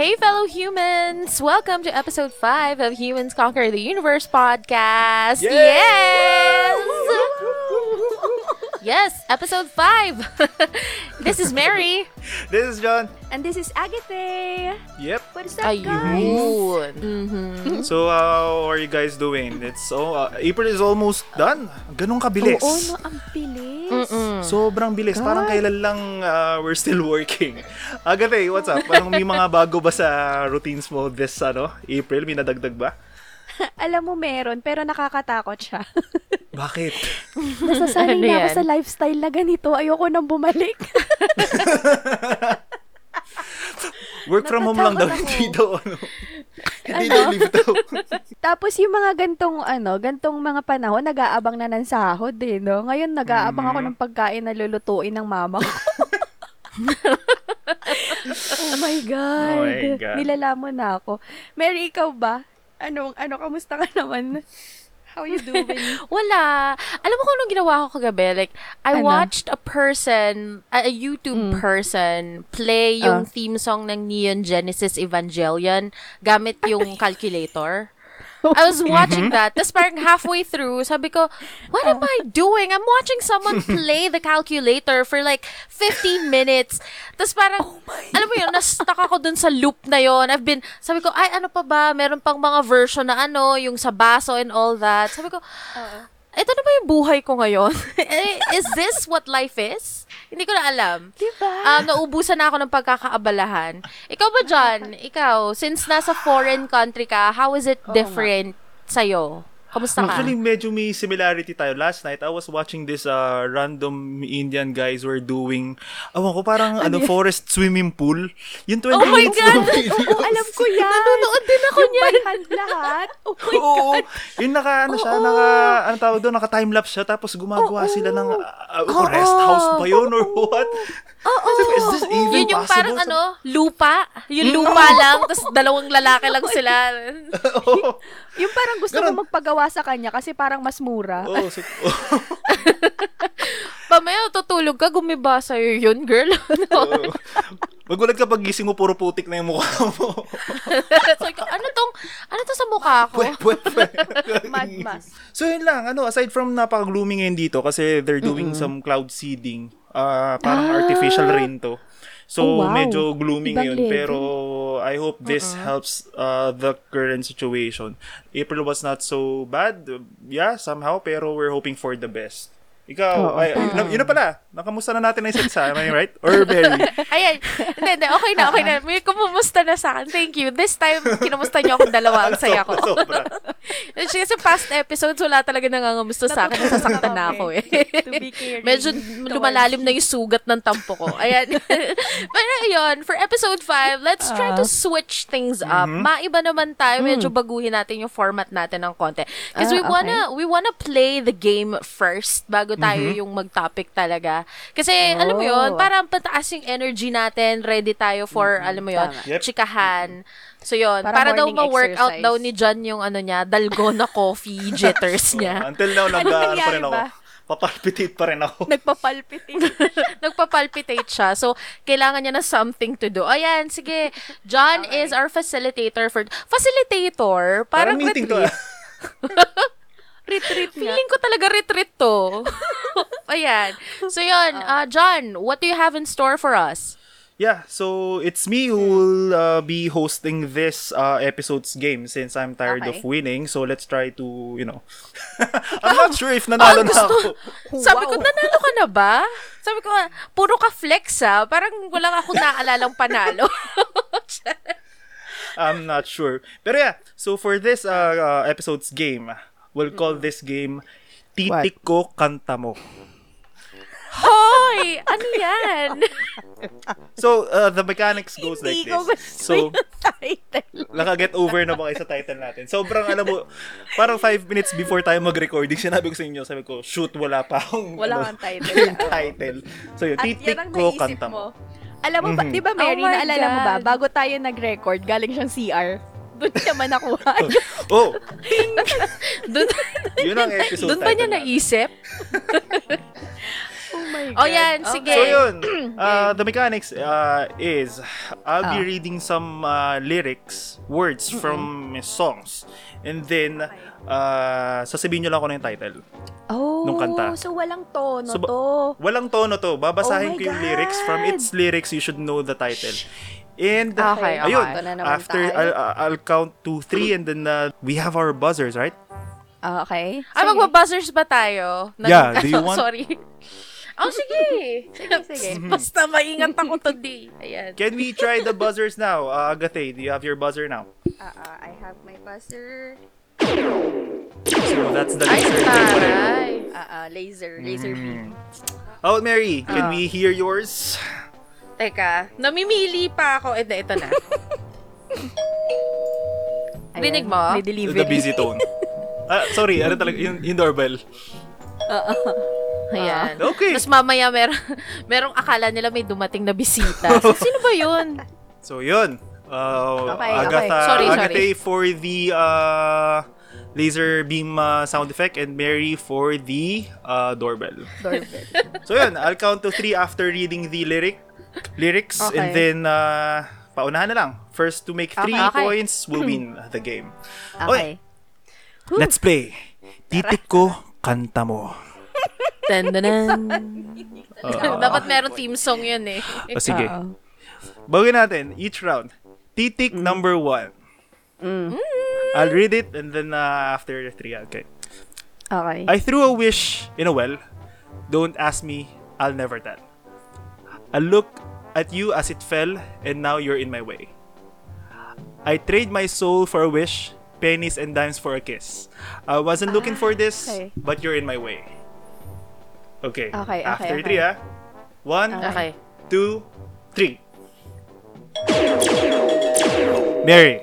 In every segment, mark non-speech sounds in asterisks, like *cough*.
Hey, fellow humans! Welcome to episode 5 of Humans Conquer the Universe podcast. Yay! Yes! *laughs* yes, episode 5. *laughs* this is Mary. This is John. And this is Agathe. Yep. What's up, guys? Ayun. Mhm. So, how are you guys doing? It's oh, uh, April is almost done. Ganun kabilis. Oo, no, ang bilis. Mm-mm. Sobrang bilis. Parang kailan lang uh, we're still working. Agate, what's up? Parang may mga bago ba sa routines mo this ano, April? May nadagdag ba? *laughs* Alam mo, meron, pero nakakatakot siya. *laughs* Bakit? Nasasanay Ano na ako sa lifestyle na ganito. Ayoko nang bumalik. *laughs* Work from home lang daw, daw ano. *laughs* Hindi daw leave daw. *laughs* Tapos yung mga gantong, ano, gantong mga panahon, nag-aabang na ng sahod eh, no? Ngayon, nag-aabang ako Mhm. ng pagkain na lulutuin ng mama ko. *laughs* oh my God. Oh my God. Nilalamon na ako. Mary, ikaw ba? Ano, ano, kamusta ka naman? How you doing? *laughs* Wala. Alam mo kung anong ginawa ko kagabi? Like, I Ano? watched a person, a, a YouTube Mm. person, play yung Ah. theme song ng Neon Genesis Evangelion gamit yung calculator. I was *laughs* watching that. Tapos parang halfway through, sabi ko, what am I doing? I'm watching someone *laughs* play the calculator for like 15 minutes. Tapos parang, alam mo yun, na-stuck ako dun sa loop na yon. I've been, sabi ko, ay, ano pa ba? Meron pang mga version na ano, yung sa baso and all that. Sabi ko, ito na ba yung buhay ko ngayon? *laughs* Eh, is this what life is? Hindi ko na alam. diba? Um, naubusan na ako ng pagkakaabalahan. Ikaw ba, John? Ikaw, since nasa foreign country ka, how is it different sa'yo? Kamusta ka? Actually, medyo may similarity tayo. Last night, I was watching this uh, random Indian guys were doing, awan ko, parang ano, forest swimming pool. Yung 20 Oh my minutes God! *laughs* Oo, alam ko yan. Nanonood din ako yung niyan. by hand lahat. Oh my Oo. God. Yung naka, ano siya, Oo. naka, ano tawag doon, naka timelapse siya, tapos gumagawa Oo. sila ng uh, Oo. rest house ba yun or what? Oo. Sabi ko, is this even Yun yung possible? parang ano, lupa. Yung lupa lang, tapos dalawang lalaki lang *laughs* sila. Oo. Yung parang gusto Ganun. mo magpagawa sa kanya kasi parang mas mura. Oo, so, *laughs* *laughs* Pamaya, tutulog ka, gumiba sa'yo yun, girl. *laughs* oo. Magulat ka pag gising mo, puro putik na yung mukha mo. *laughs* so, ano tong, ano to sa mukha ko? Pwe, pwe, pwe. *laughs* Mad mas. So yun lang, ano, aside from napaka-gloomy ngayon dito kasi they're doing some cloud seeding, ah parang Ah. artificial rain to. So Oh, wow. medyo gloomy Ibang ngayon level. pero I hope this helps uh, the current situation. April was not so bad, yeah, somehow, pero we're hoping for the best. Ikaw, Oo. ay, yun, na, yun na pala. Nakamusta na natin na isa't isa, am I right? Or *laughs* Berry? Ayan. Hindi, hindi. Okay na, okay na. May kumumusta na sa akin. Thank you. This time, kinumusta niyo akong dalawa. Ang saya ko. Sobra. *laughs* Kasi sa past episodes, wala talaga nangangamusta sa akin. Nasasaktan na ako eh. To be caring Medyo lumalalim na yung sugat ng tampo ko. Ayan. *laughs* Pero ayun, for episode 5, let's try to Ah. switch things up. Maiba naman tayo. Medyo baguhin natin yung format natin ng konti. Because we Ah, okay. wanna, we wanna play the game first bago tayo yung mag-topic talaga. Kasi, alam mo yun, Oh. parang pataas yung energy natin. Ready tayo for, alam mo yun, Tama. Yep. chikahan. So yun, Para para, daw ma-workout daw ni John yung ano niya, dalgona coffee *laughs* jitters niya. Until now, ano pa nangyari rin ako. ba? Papalpitate pa rin ako. *laughs* Nagpapalpitate. *laughs* Nagpapalpitate siya. So, kailangan niya na something to do. Ayan, sige. John is our facilitator for... Facilitator? Parang Parang, meeting to retreat. Retreat nga. Feeling ko talaga retreat to. *laughs* Ayan. So, yun. Uh, John, what do you have in store for us? Yeah, so it's me who will uh, be hosting this uh, episode's game since I'm tired of Okay. winning. So let's try to, you know. *laughs* I'm not sure if nanalo na ako. *laughs* Sabi ko, Wow. nanalo ka na ba? Sabi ko, puro ka flex ha. Parang wala akong naalalang panalo. I'm not sure. Pero yeah, so for this uh, uh, episode's game, we'll call this game Titik ko kanta mo. Hoy! Ano yan? So uh, the mechanics goes like Hindi ko this. So title. naka-get over na ba kayo sa title natin? Sobrang alam mo, parang five minutes before tayo mag-recording, sinabi ko sa inyo, sabi ko, shoot, wala pa akong Wala ano, title. *laughs* yung title. So yun, titik ko kanta mo. mo. Alam mo ba, Mhm. di ba Mary, Oh naalala mo ba, God. bago tayo nag-record, galing siyang CR. Doon naman nakuha. *laughs* Oh, *laughs* Doon, yun ang episode doon pa niya naisip? oh my Oh, yan. Sige. So yun, *clears throat* uh, the mechanics uh, is I'll be Ah. reading some uh, lyrics, words from songs. And then, uh, sasabihin nyo lang ako ng title. Oh, nung kanta. so walang tono So, ba- to. Walang tono to. Oh Babasahin my ko yung lyrics. From God! its lyrics, you should know the title. And, Okay, okay. ayun, after, tayo. I'll, I'll count to three and then uh, we have our buzzers, right? Ah, okay. Ah, Sige. magbabuzzers ba tayo? Nag- Yeah, *laughs* do you want- Sorry. Oh, sige. Sige, sige. *laughs* Basta maingat ako today. Ayan. Can we try the buzzers now? Uh, Agathe, do you have your buzzer now? Ah, ah, I have my buzzer. So that's the Ay, laser rin. taray. Ah, ah, laser, laser beam. Oh, Mary, can Ah. we hear yours? Teka, namimili pa ako. Ito, ito na. *laughs* Ayan, Dinig mo? May delivery. The busy tone. *laughs* Ah, sorry, ano talaga, yung, yung doorbell. Ayan. Okay. Tapos mamaya mer merong akala nila may dumating na bisita. So, *laughs* sino ba yun? So, yun. Uh, Okay, Agatha, okay. Sorry, Agathe sorry. for the uh, laser beam uh, sound effect and Mary for the uh, doorbell. Doorbell. So, yun. I'll count to three after reading the lyric lyrics and Okay. then uh, paunahan na lang. First to make three Okay. points will win *clears throat* the game. Okay. Let's play. Titik ko, kanta mo. Tandanan. *laughs* Dapat meron theme song yun eh. O sige. Oo. Bagay natin, each round. Titik number one. I'll read it and then uh, after the three, okay. Okay. I threw a wish in a well. Don't ask me, I'll never tell. I looked at you as it fell, and now you're in my way. I trade my soul for a wish, pennies and dimes for a kiss. I wasn't looking for this, okay. but you're in my way. Okay. Okay, okay, After okay. three, ah. One, Okay. two, three. Mary.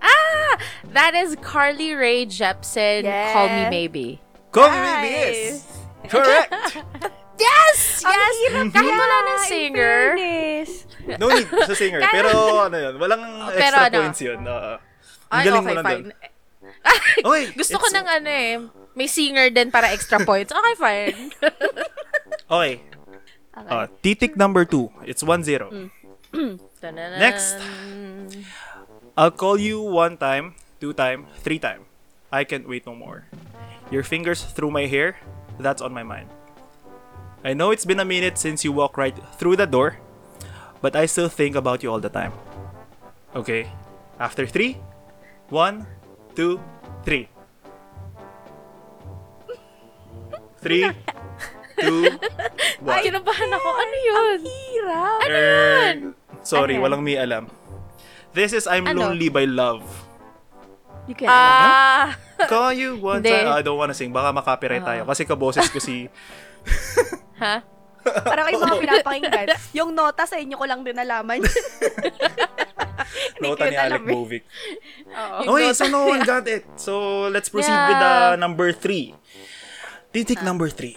Ah! That is Carly Rae Jepsen, Call Me Yeah. Maybe. Call me maybe yes. Correct. *laughs* Yes! Ang Yes! hirap Kahit niya, wala ng in singer. fairness. No need sa singer. pero ano yun, walang pero extra ano? points yun. Oo. Ang Ay, galing okay, mo lang fine. dun. Okay, *laughs* Gusto ko it's- ng ano eh. May singer din para extra points. Okay, fine. *laughs* Okay. Okay. Uh, titik number two. It's 1-0. *clears throat* Tananan. Next. I'll call you one time, two time, three time. I can't wait no more. Your fingers through my hair, that's on my mind. I know it's been a minute since you walked right through the door, but I still think about you all the time. Okay. After three, one, two, three. Three, two, *laughs* one. Kinabahan ako. Ano yun? Hirap. Er, sorry, Ano walang may alam. This is I'm Ano? Lonely by Love. You can alam. Ah, Call you one Hindi. time. Ah, I don't wanna sing. Baka makapiright tayo. Kasi kaboses ko si... *laughs* ha? *laughs* Para kayo mga pinapakinggan. *laughs* Yung nota sa inyo ko lang din nalaman. *laughs* Nota ni Alec eh. Bovic. Oo. Okay, so no one got it. So, let's proceed Yeah. with the number three. Titik number three.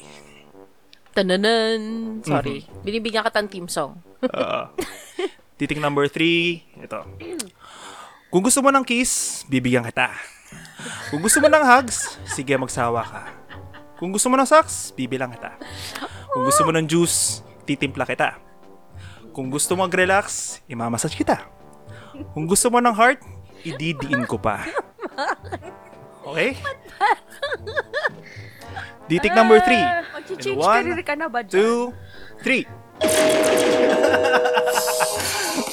Tananan. Sorry. Binibigyan ka ng team song. Uh, titik number three. Ito. Kung gusto mo ng kiss, bibigyan kita. Kung gusto mo ng hugs, sige magsawa ka. Kung gusto mo ng socks, bibilang kita. Kung gusto mo ng juice, titimpla kita. Kung gusto mo mag-relax, imamassage kita. Kung gusto mo ng heart, ididiin ko pa. Okay? *laughs* Titik number three. Mag-change In one, career ka na ba dyan? Two, three.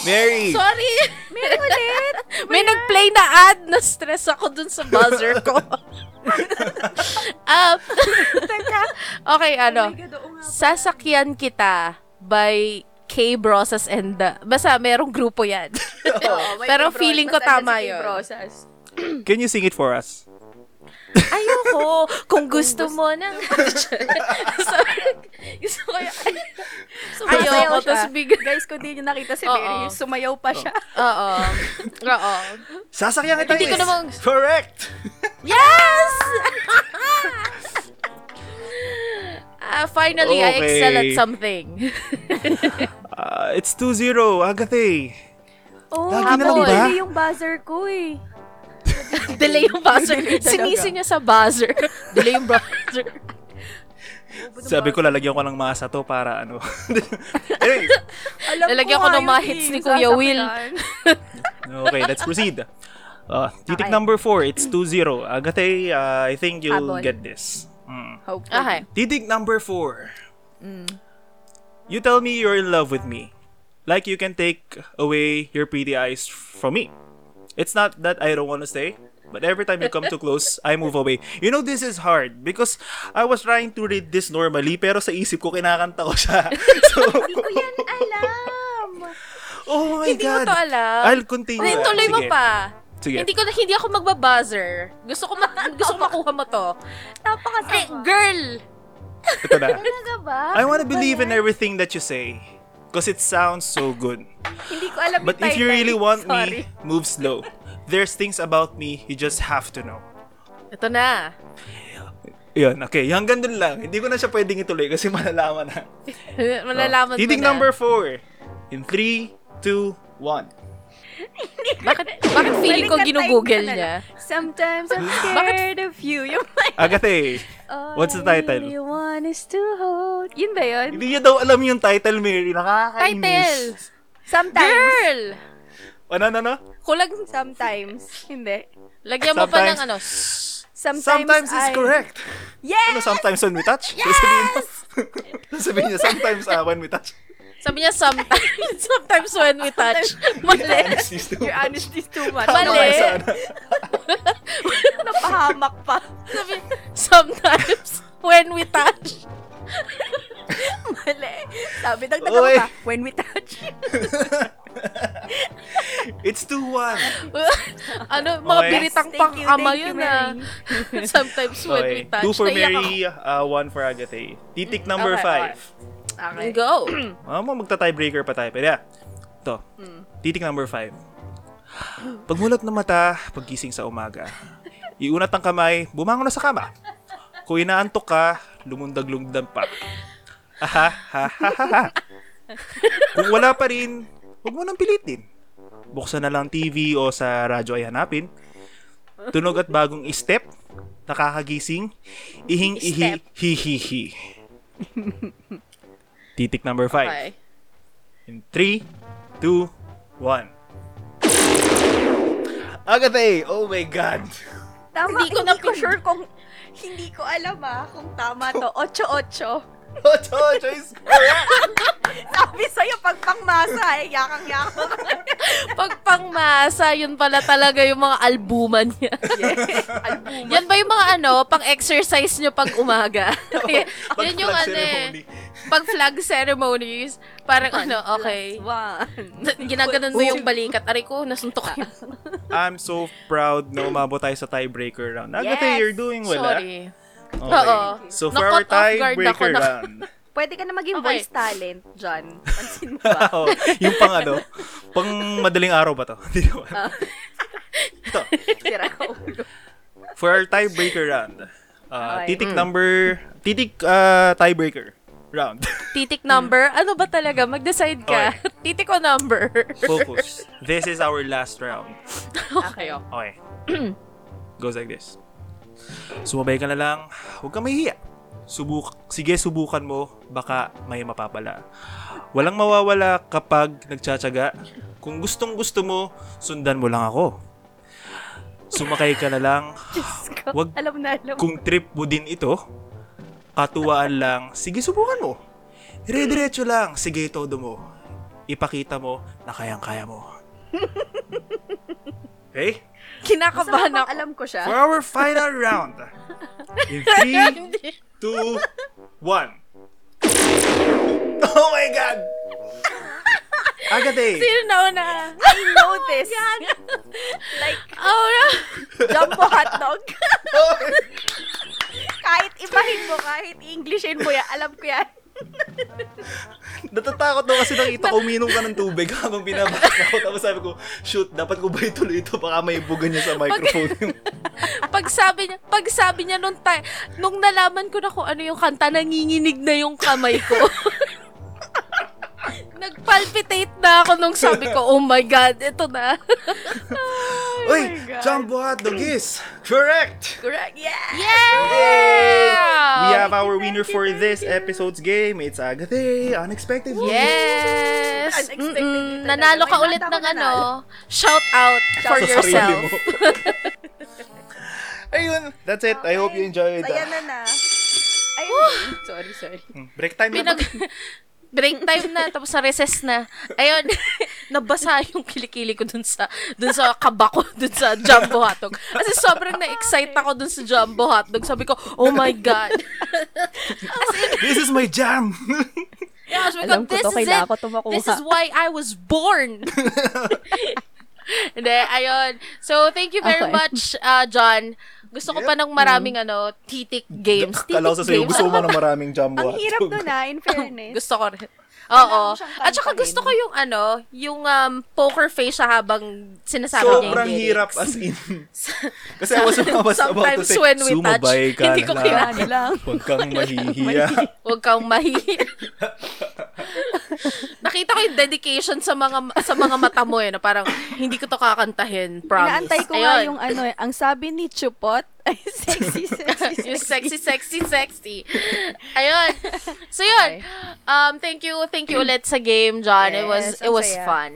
Mary! Sorry! Meron ulit. *laughs* May nag-play na ad na stress ako dun sa buzzer ko. *laughs* um, *laughs* okay, ano. Oh God. Sasakyan kita by K Brosas and the... Basta merong grupo yan. *laughs* Oo, Pero feeling ko tama yun. Can you sing it for us? Ayoko. Kung gusto mo ng... *laughs* Sorry. gusto ko yun. Sumasayaw Ayoko. Tapos bigla... Guys, kung di nyo nakita si. Mary, sumayaw pa siya. Oo. Oo. Sasakyan kita Hindi ko namang- Correct! Yes! *laughs* Ah, finally, I Okay. excel at something. Uh, *laughs* it's 2-0, Agathe. Oh, Lagi na lang ba? Hindi yung buzzer ko eh. *laughs* Delay yung buzzer. *laughs* Sinisi niya sa buzzer. *laughs* Delay yung buzzer. Sabi ko, lalagyan ko ng masa to para ano. anyway, Alam Lalagyan ko ng mga hits ni Kuya Will. okay, let's proceed. Uh, titik Okay. number 4, it's 2-0. Agate, uh, I think you'll Habol. get this. Mm. Hopefully. Okay. Titik number 4. Mm. You tell me you're in love with me. Like you can take away your pretty eyes from me. It's not that I don't want to stay, but every time you come too close, I move away. You know, this is hard because I was trying to read this normally, pero sa isip ko, kinakanta ko siya. *laughs* so, Hindi ko yan alam. oh my Hindi mo God. to alam. I'll continue. Hindi, tuloy mo pa. Sige. Hindi ko na hindi ako magbabuzzer. Gusto ko ma- gusto ko makuha mo to. Eh, Napakasama. girl. Ito na. Talaga ba? I want to believe in everything that you say. Because it sounds so good. Hindi ko alam But if you really want Sorry. me, move slow. There's things about me you just have to know. Ito na. Yun, okay. Hanggang dun lang. Hindi ko na siya pwedeng ituloy kasi *laughs* malalaman na. Malalaman mo Titik na. number four. In 3, 2, 1. Bakit, bakit feeling ko ginugoogle niya? lang. Sometimes I'm *laughs* scared of you. Yung Agate, All what's the title? really want is to hold. Yun ba yun? Hindi niya daw alam yung title, Mary. Nakakainis. Title. Sometimes. Girl! Ano, ano, ano? Kulag, Sometimes. Hindi. lagyan mo pa ng Sometimes- ano. Sometimes, Sometimes is I- correct. Yes! Ano, sometimes when we touch? Yes! Sabihin *laughs* niya, sometimes uh, when we touch. Sabi niya, sometimes, *laughs* sometimes when we touch. Mali. Your much. honesty is too much. Mali. Ano? *laughs* Napahamak pa. Sabi, sometimes when we touch. *laughs* Mali. Sabi, Oy. pa. When we touch. It's 2-1. ano, mga Okay. biritang Thank pang you, ama yun ah. sometimes when we Okay. touch. Two for Mary, uh, one for Agate. Titik number Okay, five. ako. Okay. Go. *clears throat* Ah, mo magta-tiebreaker pa tayo. Pero yeah. Ito. Titik number five. Pagmulat ng mata, paggising sa umaga. Iunat ang kamay, bumangon na sa kama. Kung inaantok ka, lumundag-lundag pa. Aha, ha, ha, ha, ha. Kung wala pa rin, huwag mo nang pilitin. Buksan na lang TV o sa radyo ay hanapin. Tunog at bagong step, nakakagising, ihing ihi, hi hi hi. Titik number 5. Okay. In 3, 2, 1. Agate! Oh my God! Tama, Hindi ko na hindi ko sure kung, hindi ko alam ah, kung tama to. 8-8. *laughs* Ocho, ocho is correct! *laughs* Sabi sa'yo, pag pangmasa, eh, yakang-yakang. *laughs* Pag pangmasa, yun pala talaga yung mga albuman niya. Albuma. Yan ba yung mga ano, pang-exercise nyo pag umaga? Yan yung ano eh. Pag flag ceremonies, parang ano, okay. One. Ginaganon mo yung balikat. Aray ko, nasuntok yun. *laughs* I'm so proud na umabot tayo sa tiebreaker round. Agate, Yes! you're doing well, ah. Sorry. Okay. Oo. So, for our tiebreaker round, *laughs* Pwede ka na maging Okay. voice talent, John. Pansin mo ba? *laughs* oh, yung pang ano, pang madaling araw ba to? Hindi naman. Ito, Sira ka ulo. for our tiebreaker round, uh, Okay. titik number, titik uh, tiebreaker round. *laughs* Titik number? Ano ba talaga? Mag-decide ka. *laughs* Titik o number? Focus. This is our last round. *laughs* okay, okay. Okay. *clears throat* Goes like this. Sumabay ka na lang. Huwag kang mahihiya. Subuk Sige, subukan mo. Baka may mapapala. Walang mawawala kapag nagtsatsaga. Kung gustong gusto mo, sundan mo lang ako. Sumakay ka na lang. Wag Alam na, alam. kung trip mo din ito, katuwaan lang, sige subukan mo. Dire-diretso lang, sige todo mo. Ipakita mo na kayang-kaya mo. *laughs* Okay? Kinakabahan ako. alam ko siya. For our final round. In 3, 2, 1. Oh my God! Agate! Sino na una? I know this. like, Oh, no. jumbo hotdog. *laughs* kahit ibahin mo, kahit Englishin mo yan, alam ko yan. *laughs* Natatakot daw kasi nakita ko uminom ka ng tubig habang binabasa ko. Tapos sabi ko, shoot, dapat ko ba ituloy ito? Baka may buga niya sa microphone. *laughs* pag sabi niya, pag sabi niya nung, ti- nung nalaman ko na kung ano yung kanta, nanginginig na yung kamay ko. *laughs* Nagpalpitate na ako nung sabi ko, oh my God, ito na. *laughs* Uy, Jumbo Hotdog is correct! Correct, yeah! Yeah! We have our winner for this episode's game. It's Agathe, Unexpected. Yes! Unexpected Mm-mm. Nanalo ka ulit ng ano, shout out for Sa sarili yourself. mo. *laughs* Ayun, that's it. I hope you enjoyed. Saya na na. Ayun. sorry, sorry. Break time na Pinag ba? *laughs* break time na tapos sa recess na. Ayun, *laughs* nabasa yung kilikili ko dun sa dun sa kaba ko dun sa jumbo hotdog. Kasi sobrang na-excite ako dun sa jumbo hotdog. Sabi ko, "Oh my god." *laughs* This is my jam! *laughs* Yeah, sabi Alam ko this to, is kailangan it. ko to makuha. This is why I was born. Hindi, ayun. So, thank you very Okay. much, uh, John. Gusto ko pa ng maraming ano, titik games. Kalaw sa Titik sa'yo, games. gusto mo ng maraming jumbo Ang hirap doon ah, in *laughs* fairness. Gusto ko rin. Oo. At saka gusto ko yung ano, yung um, poker face siya habang sinasabi niya yung Sobrang hirap as in. *laughs* Kasi I was, I was about to Sometimes say, when we touch, sumabay ka hindi ko na kailangan. lang. Huwag kang *laughs* mahihiya. Huwag kang mahihiya. *laughs* Nakita ko yung dedication sa mga sa mga mata mo eh, na parang hindi ko to kakantahin, promise. Inaantay ko nga Ayun. yung ano eh, ang sabi ni Chupot, ay sexy, *laughs* sexy, yung sexy. sexy, sexy, sexy. Ayun. So yun. Um, thank you, thank you ulit sa game, John. it was, Yes, it was saya. fun.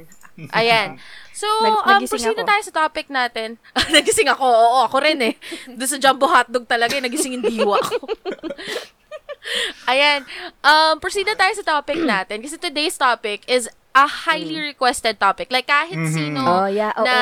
Ayan. So, Nag- um, proceed na tayo sa topic natin. *laughs* nagising ako, oo, ako rin eh. Doon sa Jumbo Hotdog talaga, eh, nagising yung diwa ko. *laughs* Ayan. Um, proceed na tayo sa topic natin. Kasi today's topic is a highly requested topic. Like, kahit sino Oh, yeah, oo. na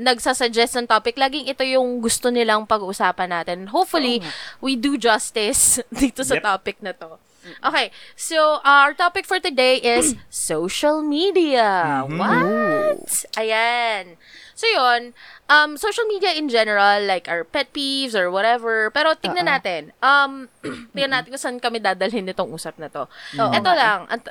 nagsasuggest ng topic, laging ito yung gusto nilang pag-uusapan natin. Hopefully, we do justice *laughs* dito sa Yep. topic na to. Okay, so our topic for today is *clears throat* social media. What? Ayan. So yun, um, social media in general, like our pet peeves or whatever. Pero tingnan natin. Um, *clears throat* tingnan natin kung saan kami dadalhin nitong usap na to. Oo Ito lang. At,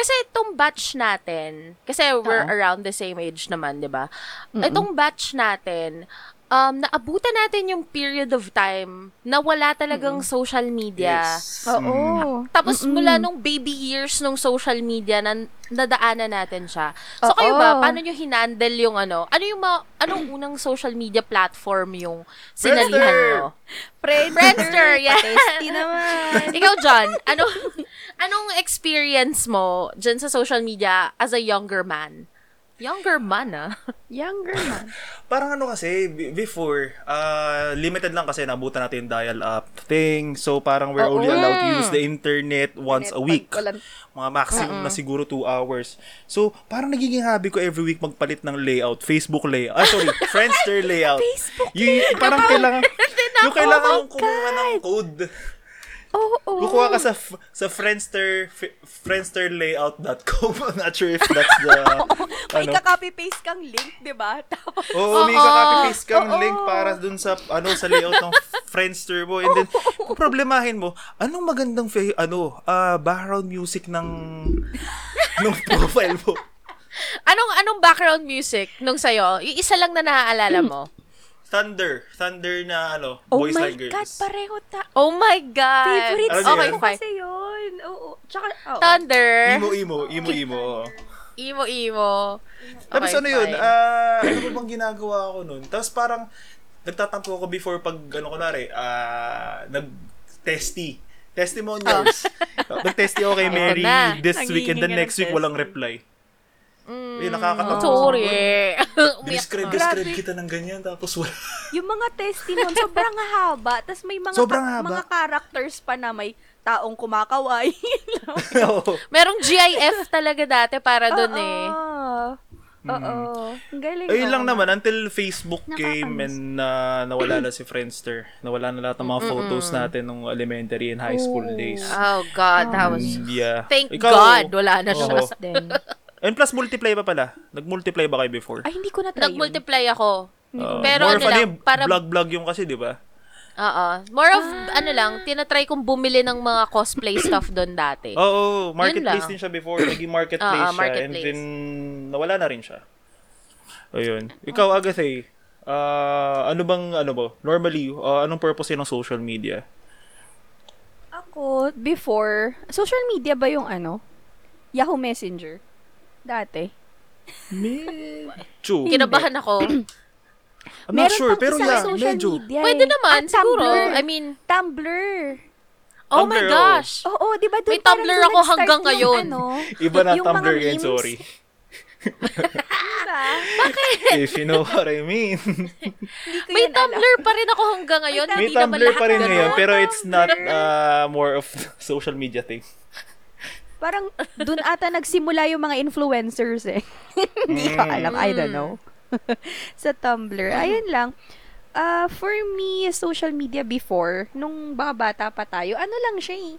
kasi itong batch natin, kasi we're Oo. around the same age naman, di ba? Itong batch natin, um, naabutan natin yung period of time na wala talagang social media. Yes. Oo. Tapos Mm-mm. mula nung baby years nung social media na nadaanan natin siya. So Oo. kayo ba, paano nyo hinandle yung ano? Ano yung ma- anong unang social media platform yung sinalihan nyo? Friendster, Friendster, yes. Patesty naman. *laughs* Ikaw, John, ano, anong experience mo dyan sa social media as a younger man? Younger man, ah. *laughs* Younger man. Parang ano kasi, b- before, uh, limited lang kasi nabutan natin yung dial-up thing. So, parang we're only Oo. allowed to use the internet once a week. Walang- Mga maximum na siguro 2 hours. So, parang nagiging hobby ko every week magpalit ng layout. Facebook layout. Ah, sorry. *laughs* Friendster layout. Facebook yung, Parang kailangan, *laughs* yung kailangan Oh kumuha ng code. Oo. Oh, Kukuha ka sa f- sa Friendster f- friendsterlayout.com. *laughs* I'm not sure if that's the *laughs* May ano. ka-copy-paste kang link, di ba? *laughs* Tapos, Oo, may Oo. copy-paste kang Oo. link para dun sa ano sa layout ng Friendster mo. And then kung problemahin mo, anong magandang fa- ano, ah, background music ng ng profile mo? Anong anong background music nung sayo? Yung isa lang na naaalala mo. Thunder, Thunder na ano, oh Boys my Like Girls. God, pareho ta. Oh my God! Favorite niyo okay, fine. kasi yun. Oo. Tsaka, oo. Thunder. Emo, emo emo. oo. Emo, emo. Tapos Okay, ano yun, ah, ano ba bang ginagawa ko nun? Tapos parang, nagtatampo ako before pag, ano kunwari, ah, nag-testy. Testimonials. Nag-testy ako kay Mary this week and then Nanghihingi next week ng walang reply. Mm, Eh, nakakatampo. Sorry. Describe, *laughs* describe kita ng ganyan tapos wala. *laughs* Yung mga testy nun, sobrang haba. Tapos may mga, Sobrang ka- haba. mga characters pa na may taong kumakaway. *laughs* Oo. Merong GIF talaga dati para doon eh. Oo. Oo. Galing. Ayun oo lang naman until Facebook came and na nawala na si Friendster. Nawala na lahat ng mga photos natin nung elementary and high school Oh. days. Oh God, that was... And yeah. Thank Ikaw, God, wala na siya. Oo. Then, And plus multiply pa pala. Nag-multiply ba kayo before? ay, hindi ko na-try yun. Nag-multiply ako. Oo. Pero more ano of lang, yung para- vlog-vlog yung kasi, di ba? Oo. More of, ano lang, tinatry kong bumili ng mga cosplay *coughs* stuff doon dati. Oo, marketplace lang. din siya before. Naging marketplace siya. And marketplace. then, nawala na rin siya. Ayun. Ikaw, Agathe, ah, ano bang, ano ba? Normally, ah, anong purpose yun ng social media? Ako, before, social media ba yung ano? Yahoo Messenger. Dati. Medyo. *laughs* Kinabahan ako. *clears throat* I'm not Meron sure, pang pero isang yeah, social medyo. media Pwede eh. naman, Ah, siguro. Tumblr. I mean, Tumblr. oh my Tumblr, oh. gosh. Oo, di ba? Dun May parang Tumblr ako nag-start hanggang yung ngayon. Ano, Iba na yung mga Tumblr yan, memes. sorry. Diba? If you know what I mean. Hindi ko May alam. Tumblr pa rin ako hanggang ngayon. May Hindi naman Tumblr lahat pa rin ganun. ngayon, pero it's not uh, more of *laughs* social media thing. Parang dun ata nagsimula yung mga influencers eh. *laughs* Hindi ko alam. I don't know. *laughs* Sa Tumblr. Ayun lang. Uh, for me, social media before, nung mga bata pa tayo, ano lang siya eh.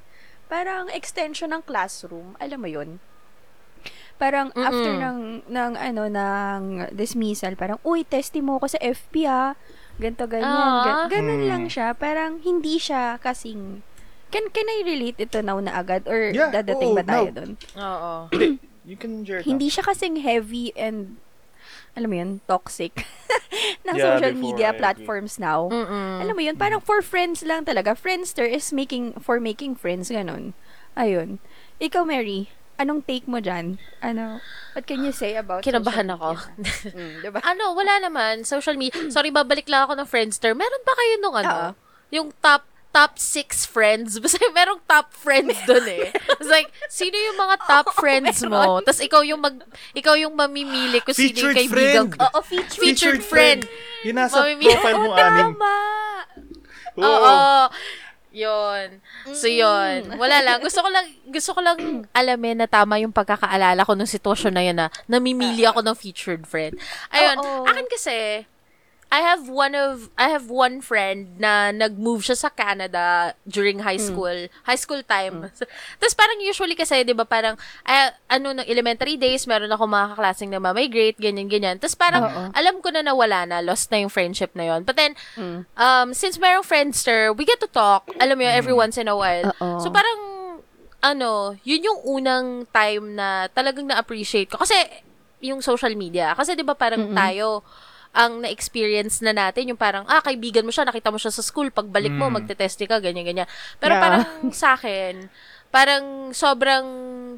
Parang extension ng classroom. Alam mo yun? Parang Mm-mm. after ng, ng, ano, ng dismissal, parang, uy, testy mo ko sa FB ah. Ganto, ganyan. Ah. Ga- ganun lang siya. Parang hindi siya kasing, can, can I relate ito now na agad? Or Yeah, dadating oo, ba tayo now. dun? Oo. Hindi, *coughs* you can it Hindi siya kasing heavy and alam mo yun, toxic *laughs* ng Yeah, social before, media I agree. platforms now. Mm-mm. Alam mo yun, parang for friends lang talaga. Friendster is making, for making friends, ganun. Ayun. Ikaw, Mary, anong take mo dyan? Ano, what can you say about Kinabahan ako. *laughs* mm, diba? *laughs* ano, wala naman. Social media. Sorry, babalik lang ako ng Friendster. Meron ba kayo nung ano? Oo. Yung top top six friends. Basta *laughs* merong top friends dun eh. It's like, sino yung mga top *laughs* friends mo? Tapos ikaw yung mag, ikaw yung mamimili kung sino yung Featured kaibigan friend. ko. Oo, featured. Featured friend. Yung nasa Mamimili- profile mo, Oo, anim. tama. Oo. Yun. So, yun. Wala lang. Gusto ko lang, gusto ko lang alamin na tama yung pagkakaalala ko nung sitwasyon na yun na namimili ako ng featured friend. Ayun. Oo. Akin kasi, I have one of, I have one friend na nag-move siya sa Canada during high school, high school time. Tapos parang usually kasi, di ba, parang, ay, ano, ng elementary days, meron ako mga kaklaseng na mamigrate, ganyan-ganyan. Tapos parang, Oo. alam ko na nawala na, lost na yung friendship na yon But then, Mm. um, since merong Friendster, we get to talk, alam mo yun, every once in a while. Oo. So parang, ano, yun yung unang time na talagang na-appreciate ko. Kasi, yung social media. Kasi di ba parang tayo, ang na-experience na natin, yung parang, ah, kaibigan mo siya, nakita mo siya sa school, pagbalik mo, Mm. magte-testy ka, ganyan-ganyan. Pero Yeah. parang sa akin, parang sobrang,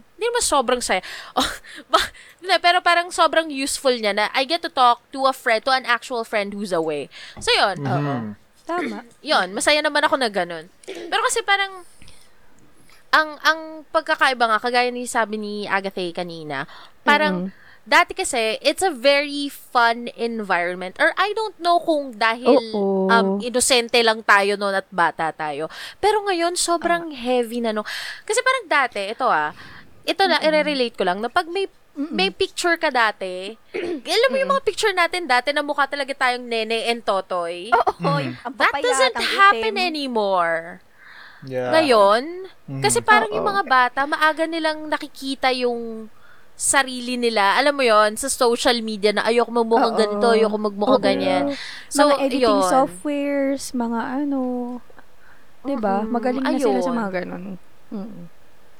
hindi naman sobrang saya. *laughs* Oh, ba- pero parang sobrang useful niya na I get to talk to a friend, to an actual friend who's away. So, yun. Mhm. Tama. Yun, masaya naman ako na ganun. Pero kasi parang, ang ang pagkakaiba nga, kagaya ni sabi ni Agatha kanina, parang, dati kasi, it's a very fun environment. Or I don't know kung dahil Oo. um, inosente lang tayo noon at bata tayo. Pero ngayon, sobrang heavy na no. Kasi parang dati, ito ah, ito na, i-relate ko lang, na pag may may picture ka dati, *clears throat* alam mo yung mga picture natin dati na mukha talaga tayong nene and totoy. Oo, yung ang That doesn't happen itim. anymore. Yeah. Ngayon, Mhm. kasi parang Oo. yung mga bata, maaga nilang nakikita yung sarili nila. Alam mo yon sa social media na ayoko magmukhang Oo. ganito, ayoko magmukhang Oo. ganyan. So, mga editing yun. softwares, mga ano, 'di ba? Mm, Magaling na sila sa ayun. mga ganun. Mm.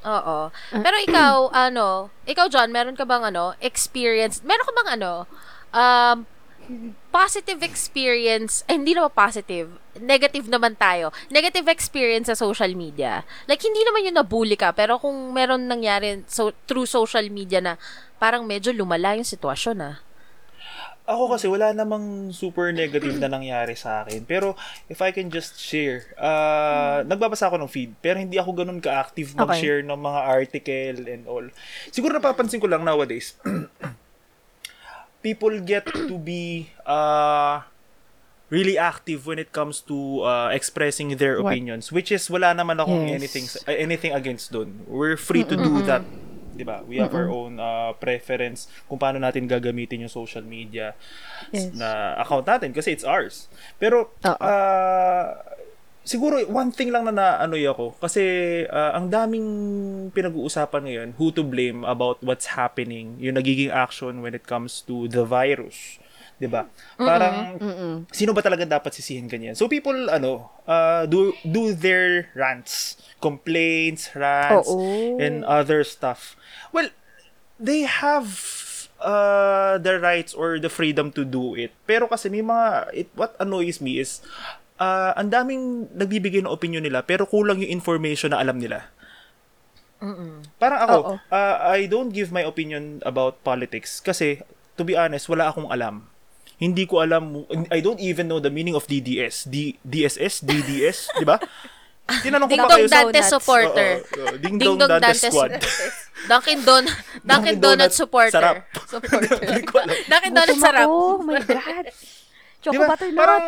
Oo. Pero ikaw, ano, ikaw John, meron ka bang ano, experience, meron ka bang ano, um, positive experience, eh, hindi naman positive, negative naman tayo. Negative experience sa social media. Like, hindi naman yung nabully ka, pero kung meron nangyari so, through social media na parang medyo lumala yung sitwasyon, ah. Ako kasi wala namang super negative na nangyari sa akin. Pero if I can just share, uh, nagbabasa ako ng feed, pero hindi ako ganun ka-active mag-share ng mga article and all. Siguro napapansin ko lang nowadays, *clears throat* people get to be uh, really active when it comes to uh, expressing their What? opinions, which is wala naman akong Yes. anything uh, anything against dun. We're free to do that. 'Di ba? We have our own uh, preference kung paano natin gagamitin yung social media Yes. na account natin kasi it's ours. Pero Oo. uh, siguro one thing lang na naano ako kasi uh, ang daming pinag-uusapan ngayon who to blame about what's happening, yung nagiging action when it comes to the virus. 'Di ba? Parang Mm-mm. sino ba talaga dapat sisihin ganyan? So people ano, uh, do do their rants, complaints, rants Oo. and other stuff. Well, they have uh, the rights or the freedom to do it. Pero kasi may mga it, what annoys me is uh, ang daming nagbibigay ng opinion nila pero kulang yung information na alam nila. Parang ako, uh, I don't give my opinion about politics kasi, to be honest, wala akong alam. Hindi ko alam, I don't even know the meaning of DDS. D, DSS? DDS? *laughs* di ba? Tinanong ko Ding pa Dong kayo sa... Dante supporter. Oo, oo, Ding Ding Dong Dante Dante Squad. Dunkin Don *laughs* Dunkin Donut supporter. Sarap. Supporter. *laughs* Dunkin Donut sarap. Oh my God. Choco Di ba? butternut. Parang,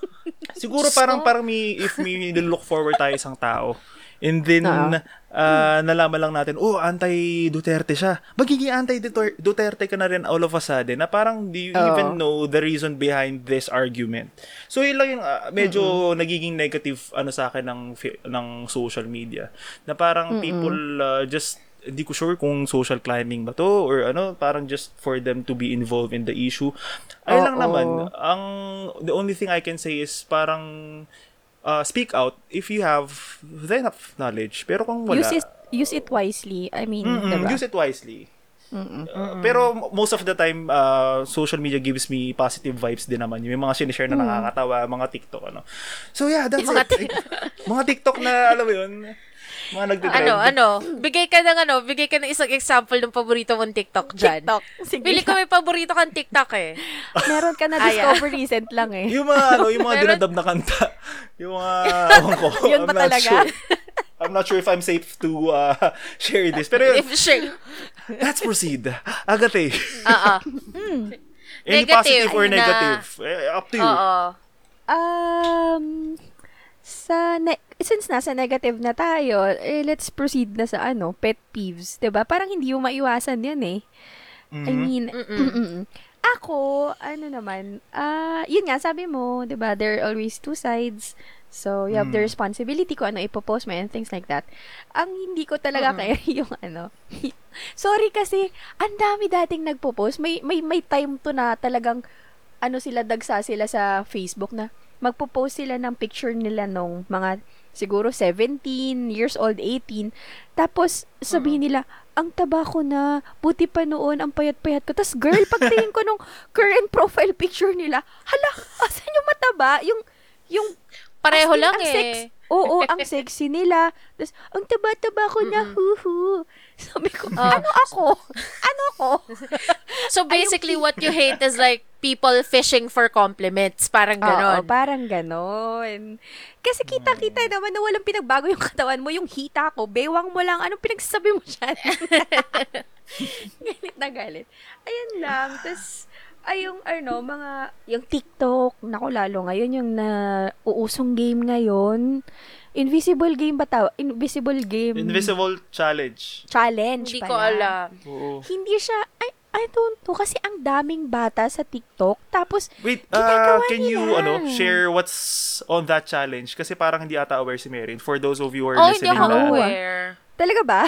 *laughs* siguro parang, parang may, if may look forward tayo isang tao, and then, Oo. ah, nalaman lang natin, oh, anti-Duterte siya. Magiging anti-Duterte ka na rin all of a sudden, na parang do you Oo. even know the reason behind this argument. So, yun lang yung ah, medyo nagiging negative ano sa akin ng, ng social media. Na parang people ah, just hindi ko sure kung social climbing ba to or ano, parang just for them to be involved in the issue. Ayun lang Oo. naman, ang the only thing I can say is parang uh, speak out if you have the enough knowledge. Pero kung wala, Use it, use it wisely. I mean, Mm-mm, diba? use it wisely. Uh, pero most of the time, uh, social media gives me positive vibes din naman. Yung mga sinishare na nakakatawa, mga TikTok, ano. So yeah, that's Mga it. *laughs* mga TikTok na, alam mo yun, mga nagtitrend. Ano, ano, bigay ka ng ano, bigay ka ng isang example ng paborito mong TikTok dyan. TikTok. Sige. Pili ko may paborito kang TikTok eh. Meron ka na discover recent lang eh. Yung mga, ano, yung mga Meron- dinadab na kanta. Yung mga, *laughs* ewan ko. Yun I'm ba not talaga? Sure. I'm not sure if I'm safe to uh, *laughs* share this. Pero yun, If sure. let's proceed. Agate. Oo. *laughs* Any Negative positive or na- negative? Eh, up to you. Oo. Um, sa ne- since nasa negative na tayo, eh, let's proceed na sa ano, pet peeves, 'di ba? Parang hindi mo maiwasan 'yan eh. I Mhm. mean, mm-mm. ako, ano naman, ah, yun nga, sabi mo, 'di ba, there are always two sides. So, you have the Mm. responsibility ko ano ipopost mo and things like that. Ang hindi ko talaga kaya *laughs* yung ano, sorry kasi, ang dami dating nagpo-post. May, may, may time to na talagang, ano sila, dagsa sila sa Facebook na magpo-post sila ng picture nila nung mga siguro 17 years old, 18. Tapos sabihin nila, ang taba ko na, buti pa noon, ang payat-payat ko. Tapos girl, pagtingin ko nung current profile picture nila, hala, asan yung mataba? Yung, yung Pareho in, lang ang eh. sex- oo, ang sexy nila. Tapos, ang taba-taba ko na, huhu. *laughs* Sabi ko, Ah. ano ako? Ano ako? *laughs* So basically, what you hate is like people fishing for compliments. Parang Oo, ganon. parang ganon. Kasi kita-kita naman na walang pinagbago yung *laughs* katawan mo, yung hita ko, bewang mo lang, anong pinagsasabi mo dyan? galit na galit. Ayun lang. Tapos, ay yung ano, mga, yung TikTok, naku lalo ngayon, yung na uusong game ngayon. Invisible game ba tawag? Invisible game. Invisible challenge. challenge Hindi pala. ko alam. Oo. Hindi siya, I, I don't know, kasi ang daming bata sa TikTok. Tapos, Wait, uh, can you nila. ano share what's on that challenge? Kasi parang hindi ata aware si Merin. For those of you who are Oh, hindi listening ako na- aware. talaga ba?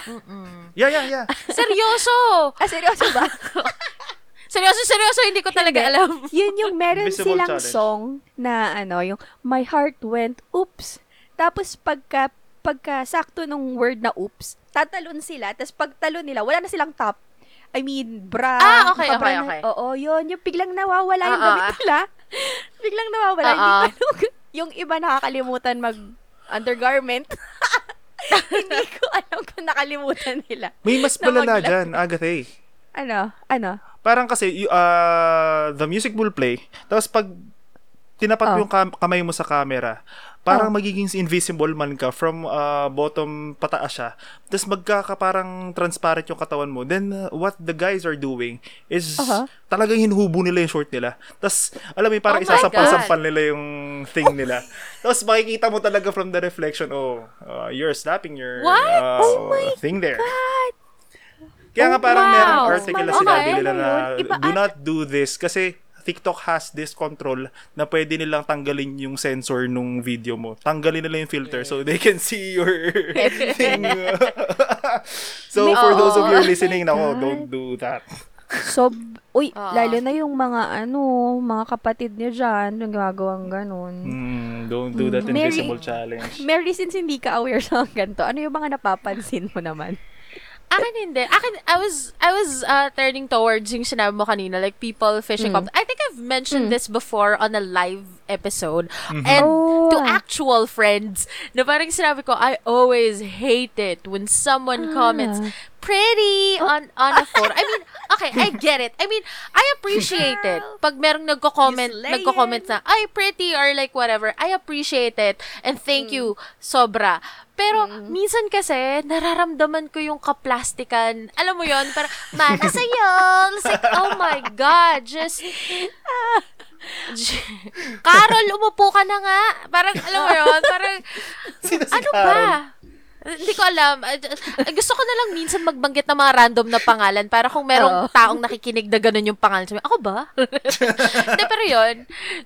Yeah, yeah, yeah. Seryoso! Ah, seryoso ba? *laughs* Seryoso, seryoso, hindi ko talaga Hindi. alam. *laughs* Yun yung meron Invisible silang challenge. song na ano, yung My Heart Went Oops. Tapos pagka, pagka sakto nung word na oops, tatalon sila, tapos pagtalon nila, wala na silang top. I mean, bra. Ah, okay, okay, na- okay. Oo, yun. Yung biglang nawawala yung Ah, damit ah. nila. *laughs* biglang nawawala. Hindi Ah, ko ah. alam. Yung iba nakakalimutan mag undergarment. *laughs* Hindi ko alam kung nakalimutan nila. May mas Na malala magla- dyan, Agathe. Ano? Ano? Parang kasi, uh, the music will play, tapos pag tinapat Oh. yung kam- kamay mo sa camera, parang Oh. magiging invisible man ka from uh, bottom pataas siya. Tapos magkaka parang transparent yung katawan mo. Then, uh, what the guys are doing is Aha. talagang hinuhubo nila yung short nila. Tapos, alam mo, yung parang Oh isasampal-sampal nila yung thing nila. Tapos makikita mo talaga from the reflection, oh, uh, you're slapping your What? uh, Oh my thing there. God! Kaya nga Oh, parang wow. merong article na Okay. sinabi nila na do not do this kasi TikTok has this control na pwede nilang tanggalin yung sensor nung video mo. Tanggalin nila yung filter so they can see your *laughs* thing. *laughs* so May- for those of you listening, nako, don't do that. So, uy, Ah. lalo na yung mga ano, mga kapatid niya dyan, yung gumagawang ganun. Mm, don't do that Mm. Mary- invisible challenge. Mary, since hindi ka aware *laughs* sa ganito, ano yung mga napapansin mo naman? Akin hindi. Akin, I was, I was uh, turning towards yung sinabi mo kanina, like people fishing Mm. comp- I think I've mentioned this before on a live episode. Mm-hmm. And Oh. to actual friends, na parang sinabi ko, I always hate it when someone comments, Ah. Pretty on on a photo. I mean, okay, I get it. I mean, I appreciate it. *laughs* Pag merong nagko-comment, nagko-comment na, ay, pretty or like whatever, I appreciate it. And thank you, sobra. Pero, minsan kasi, nararamdaman ko yung kaplastikan. Alam mo yon para, mana sa'yo. It's like, oh my God, just, *laughs* Carol, umupo ka na nga. Parang, alam mo yun, parang, Sino si ano Carol? ba? Hindi ko alam. Uh, uh, Gusto ko na lang minsan magbanggit ng mga random na pangalan para kung merong Oo. taong nakikinig na ganun yung pangalan. Sabi, ako ba? *laughs* Hindi, pero yun.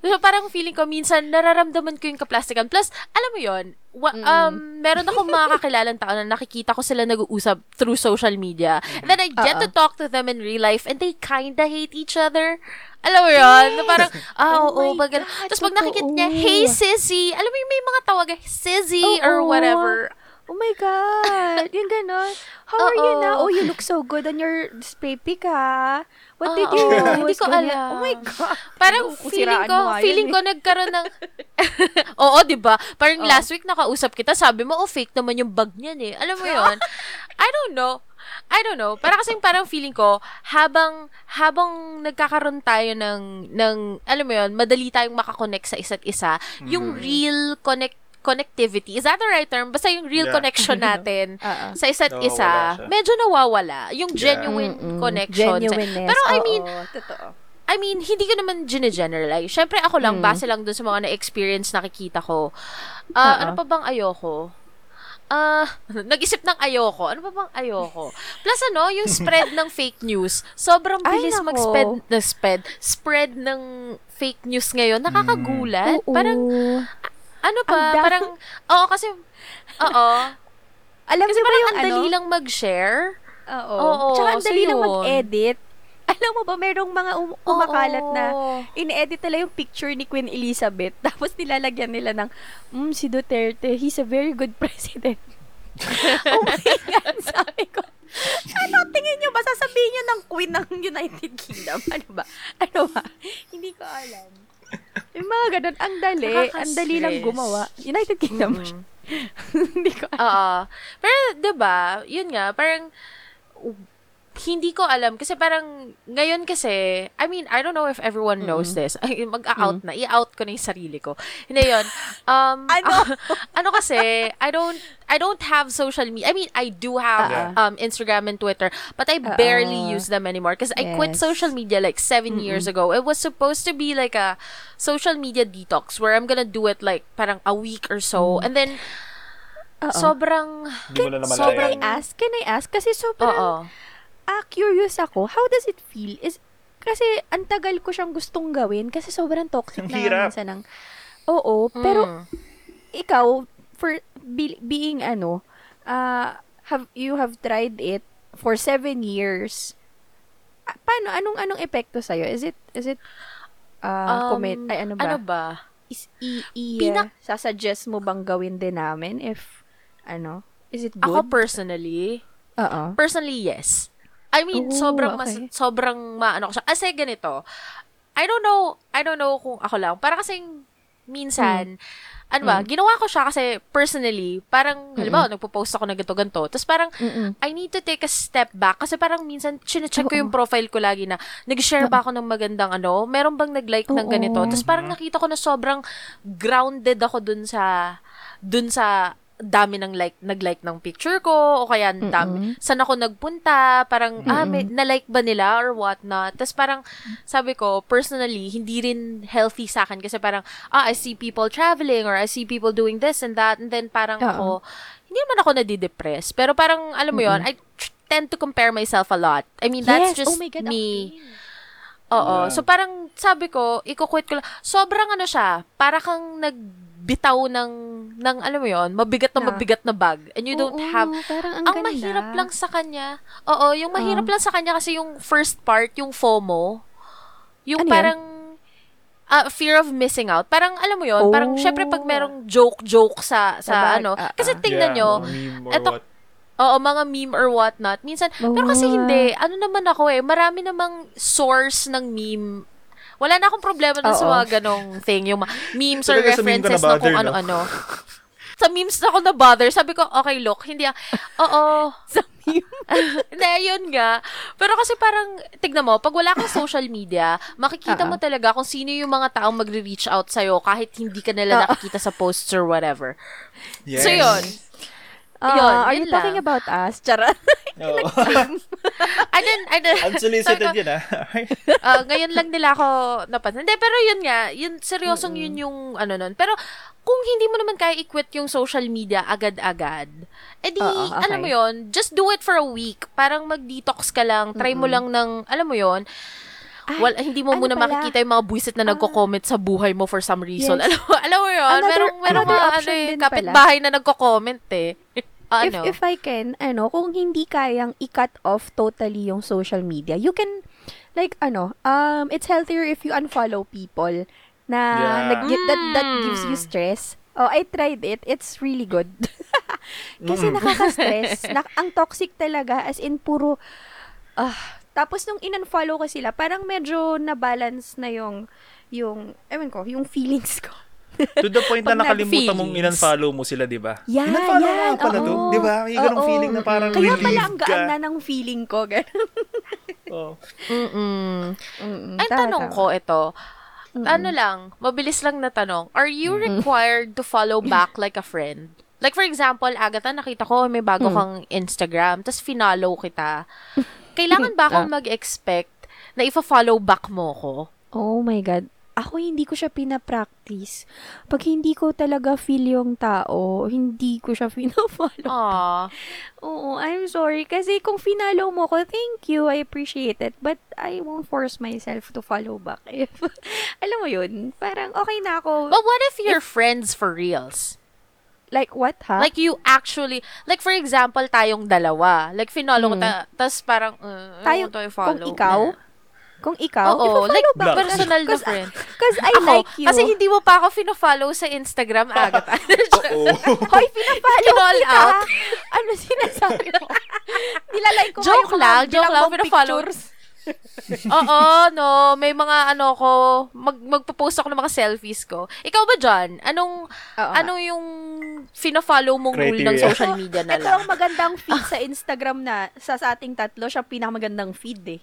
So, parang feeling ko minsan nararamdaman ko yung kaplastikan. Plus, alam mo yun, wa- um, meron akong mga kakilalang tao na nakikita ko sila nag-uusap through social media. And then I get to Oo. talk to them in real life and they kinda hate each other. Alam mo yun? Na parang, ah, Oh oo, pag, God, Tapos pag nakikita niya, hey, sissy. Alam mo yung may mga tawag, sissy or Oo. whatever. Oh my God. Yung ganon. How are you now? Oh, you look so good on your display pic, ha? What did you use? Hindi ko alam. Oh my God. Parang feeling ko, feeling eh. ko nagkaroon ng... *laughs* Oo, di ba? Parang Oo. last week nakausap kita, sabi mo, oh, fake naman yung bag niyan eh. Alam mo yon *laughs* I don't know. I don't know. Para kasi parang feeling ko, habang, habang nagkakaroon tayo ng, ng, alam mo yon madali tayong makakonect sa isa't isa, yung real connect connectivity. Is that the right term? Basta yung real Yeah. connection *laughs* natin Oo. sa isa't Nawawala isa, siya. medyo nawawala. Yung Yeah. genuine Mm-mm. connection. Genuineness. Pero I Oo, mean, totoo. I mean, hindi ko naman gine-generalize. Siyempre, ako lang, Mm. base lang dun sa mga na-experience nakikita ko. Ah, Oo. ano pa bang ayoko? Ah, *laughs* nag-isip ng ayoko. Ano pa bang ayoko? Plus ano, yung *laughs* spread ng fake news. Sobrang Ay, bilis nako. mag-spread, na spread, spread ng fake news ngayon. Nakakagulat. Oo. Parang, ano pa, Ang parang, oo, kasi, oo. Alam Kasi niyo ba yung ang ano? dali lang mag-share. Oo. Oo, Tsaka ang so dali lang yun. mag-edit. Alam mo ba, merong mga um- kumakalat na Oo. in-edit nila yung picture ni Queen Elizabeth *laughs* tapos nilalagyan nila ng, mm, si Duterte, he's a very good *laughs* president. *laughs* oh my God, sabi ko. Ano, tingin nyo ba, sasabihin nyo ng Queen ng United Kingdom? Ano ba? Ano ba? Hindi ko alam. *laughs* Yung mga ganun, ang dali. Ang dali lang gumawa. United Kingdom. Mm. *laughs* Hindi ko alam. Oo. Pero, 'di ba yun nga, parang, hindi ko alam. Kasi parang, ngayon kasi, I mean, I don't know if everyone knows this. Ay, mag-out na. I-out ko na yung sarili ko. Hindi yun. Um, *laughs* Ano? *laughs* ano kasi, I don't, I don't have social media. I mean, I do have Yeah. um, Instagram and Twitter, but I Oo. barely use them anymore because I quit Yes. social media like seven years ago. It was supposed to be like a social media detox where I'm gonna do it like parang a week or so. And then, Oo. sobrang, naman Sobrang- Can I ask? Can I ask? Kasi sobrang oo. Ah, curious ako. How does it feel? Is kasi ang tagal ko siyang gustong gawin kasi sobrang toxic Ang na hirap. minsan ng Oo, pero Mm. ikaw for be- being ano, uh, have you have tried it for seven years. Ah, paano anong anong epekto sa Is it is it uh, Um, comment ay ano ba? Ano ba? Is i, i Pinak- sasuggest mo bang gawin din namin if ano? Is it good? Ako personally, Oo. personally, yes. I mean, Oh, sobrang mas, okay. sobrang maano ko siya. Kasi ganito, I don't know, I don't know kung ako lang. Para kasing minsan, ano ba, ginawa ko siya kasi personally, parang, halimbawa, nagpo-post ako na ganito-ganito. Tapos parang, Mm-mm. I need to take a step back kasi parang minsan chinecheck ko yung profile ko lagi na nag-share ba ako ng magandang ano, meron bang nag-like ng Oo. ganito. Tapos parang nakita ko na sobrang grounded ako dun sa dun sa dami ng like nag-like ng picture ko o kaya dami saan ako nagpunta parang ah may, na-like ba nila or what not tapos parang sabi ko personally hindi rin healthy sa akin kasi parang ah I see people traveling or I see people doing this and that and then parang Oo. ako hindi naman ako nadidepress pero parang alam mo yon I tr- tend to compare myself a lot I mean that's Yes. just oh my God, me. Oo. Yeah. So, parang sabi ko, iko-quit ko lang. Sobrang ano siya, para kang nagbitaw ng, ng alam mo yon mabigat na Na- mabigat na bag. And you don't Oo, have, parang ang, ang ganda. mahirap lang sa kanya, oo, yung mahirap Oo. lang sa kanya kasi yung first part, yung FOMO, yung Ano yan? parang, ah, fear of missing out. Parang, alam mo yon parang, Oh. syempre, pag merong joke-joke sa, sa Sa bag, ano, ah, kasi ah. tingnan Yeah, nyo, or meme or eto- what. Oo, mga meme or whatnot. Minsan, pero kasi Oh. hindi. Ano naman ako eh, marami namang source ng meme. Wala na akong problema dun sa mga ganong thing. Yung memes or references na na-bother, kung no? ano-ano. sa memes na ako na-bother. Sabi ko, okay, look, hindi ah. Oo. *laughs* Sa meme. *laughs* Hindi, yun nga. Pero kasi parang, tignan mo, pag wala kang social media, makikita mo Oo. talaga kung sino yung mga taong magre-reach out sa'yo kahit hindi ka nila Oo. nakikita sa posts or whatever. Yes. So, yun. Ah, Yun, are yun you talking lang. about us? I didn't, I didn't, Unsolicited ko, yun, ah. *laughs* ah, ngayon lang nila ako napansin. Hindi, pero yun nga, yun, seryosong yun yung ano nun. Pero, kung hindi mo naman kaya i-quit yung social media agad-agad, edi, Oo, okay. alam mo yun, just do it for a week. Parang mag-detox ka lang, try mo lang ng, alam mo yun, Ay, wal, hindi mo ano muna pala? makikita yung mga buwisit na nagko-comment sa buhay mo for some reason. Yes. Alam mo, alam mo yun, Another- merong, merong another mga ano option eh, din pala. kapitbahay na nagko-comment eh. *laughs* ano? If, if I can, ano, kung hindi kayang i-cut off totally yung social media, you can, like, ano, um, it's healthier if you unfollow people na Yeah. nag- that, that gives you Mm. stress. Oh, I tried it. It's really good. *laughs* Kasi nakaka-stress. *laughs* Nak- ang toxic talaga, as in puro, ah, tapos nung in-unfollow ko sila, parang medyo na-balance na yung, yung, ewan ko, yung feelings ko. To the point na nakalimutan mong in-unfollow mo sila, di ba? Yeah, In-unfollow yan, nga pala to. oo. Di ba? May ganong Oo. feeling na parang Kaya relieved pala ang gaan na ng feeling ko. Ganun. *laughs* Oo. Mm-mm. Mm-mm, Ang tanong ko ito, ano lang, mabilis lang na tanong, are you required to follow back like a friend? Like for example, Agatha, nakita ko may bago Mm. kang Instagram, tapos finollow kita. Kailangan ba akong *laughs* Ah. mag-expect na ifa-follow back mo ko? Oh my God. Ako hindi ko siya pinapractice. Pag hindi ko talaga feel yung tao, hindi ko siya *laughs* pinafollow. Aw. Oo, I'm sorry. Kasi kung finalo mo ko, thank you, I appreciate it. But I won't force myself to follow back. If, *laughs* alam mo yun, parang okay na ako. But what if you're friends for reals? like what, ha? Like you actually, like for example, tayong dalawa. Like finollow ko, Mm. ta- tas parang, uh, Tayo, kung follow. ikaw, kung ikaw, Oo, like back ka. personal na Cause- friend. Cause I Ako, like you. Kasi hindi mo pa ako fino-follow sa Instagram, Agatha. *laughs* Oo. Hoy, pinafollow Kinall kita. out. Ano sinasabi mo? *laughs* Nilalike ko Joke kayo lang, joke lang, pictures. *laughs* Oo, no. May mga ano ko, mag, magpo-post ako ng mga selfies ko. Ikaw ba, John? Anong, Oo ano yung fino-follow mong rule ng social media na Ito lang? ang magandang feed sa Instagram na sa, sa ating tatlo, siya pinakamagandang feed eh.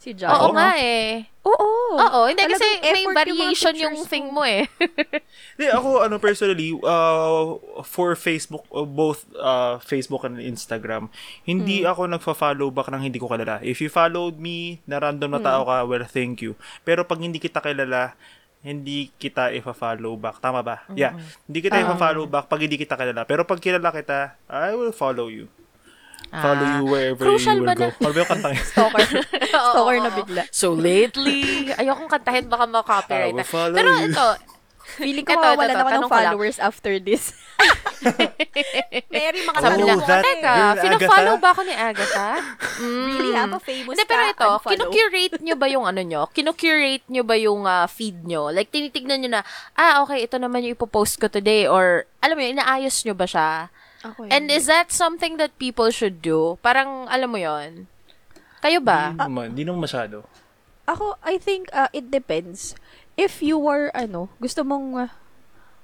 Si John. Oo Oo, nga eh. Oo. Oo, hindi kasi may effort variation yung, pictures thing mo. eh. *laughs* Hindi, ako, ano, personally, uh, for Facebook, uh, both uh, Facebook and Instagram, hindi Hmm. ako nagfa-follow back ng hindi ko kilala. If you followed me, na random na tao ka, well, thank you. Pero pag hindi kita kilala, hindi kita ifa-follow back. Tama ba? Yeah. Hindi kita ifa-follow back pag hindi kita kilala. Pero pag kilala kita, I will follow you. Follow Ah. you wherever Crucial you ba will go. na- Ano ba yung kantang *laughs* yun? Stalker. *laughs* Stalker na bigla. So lately, ayokong kantahin baka I ma-copyright. will na. follow Pero you. ito, Feeling ko mawawala ito, naman ng followers after this. *laughs* Mary, mga sabi Oh, that teka, fina-follow ba ako ni Agatha? Mm. Really, ha? Pa-famous Hindi, pero ito, kinocurate nyo ba yung ano nyo? Kinocurate nyo ba yung ah, feed nyo? Like, tinitignan nyo na, ah, okay, ito naman yung ipopost ko today. Or, alam mo yun, inaayos nyo ba siya? Ako And is that something that people should do? Parang, alam mo yon Kayo ba? Hindi naman, hindi naman masyado. Ako, I think uh, it depends. If you were, ano, gusto mong uh,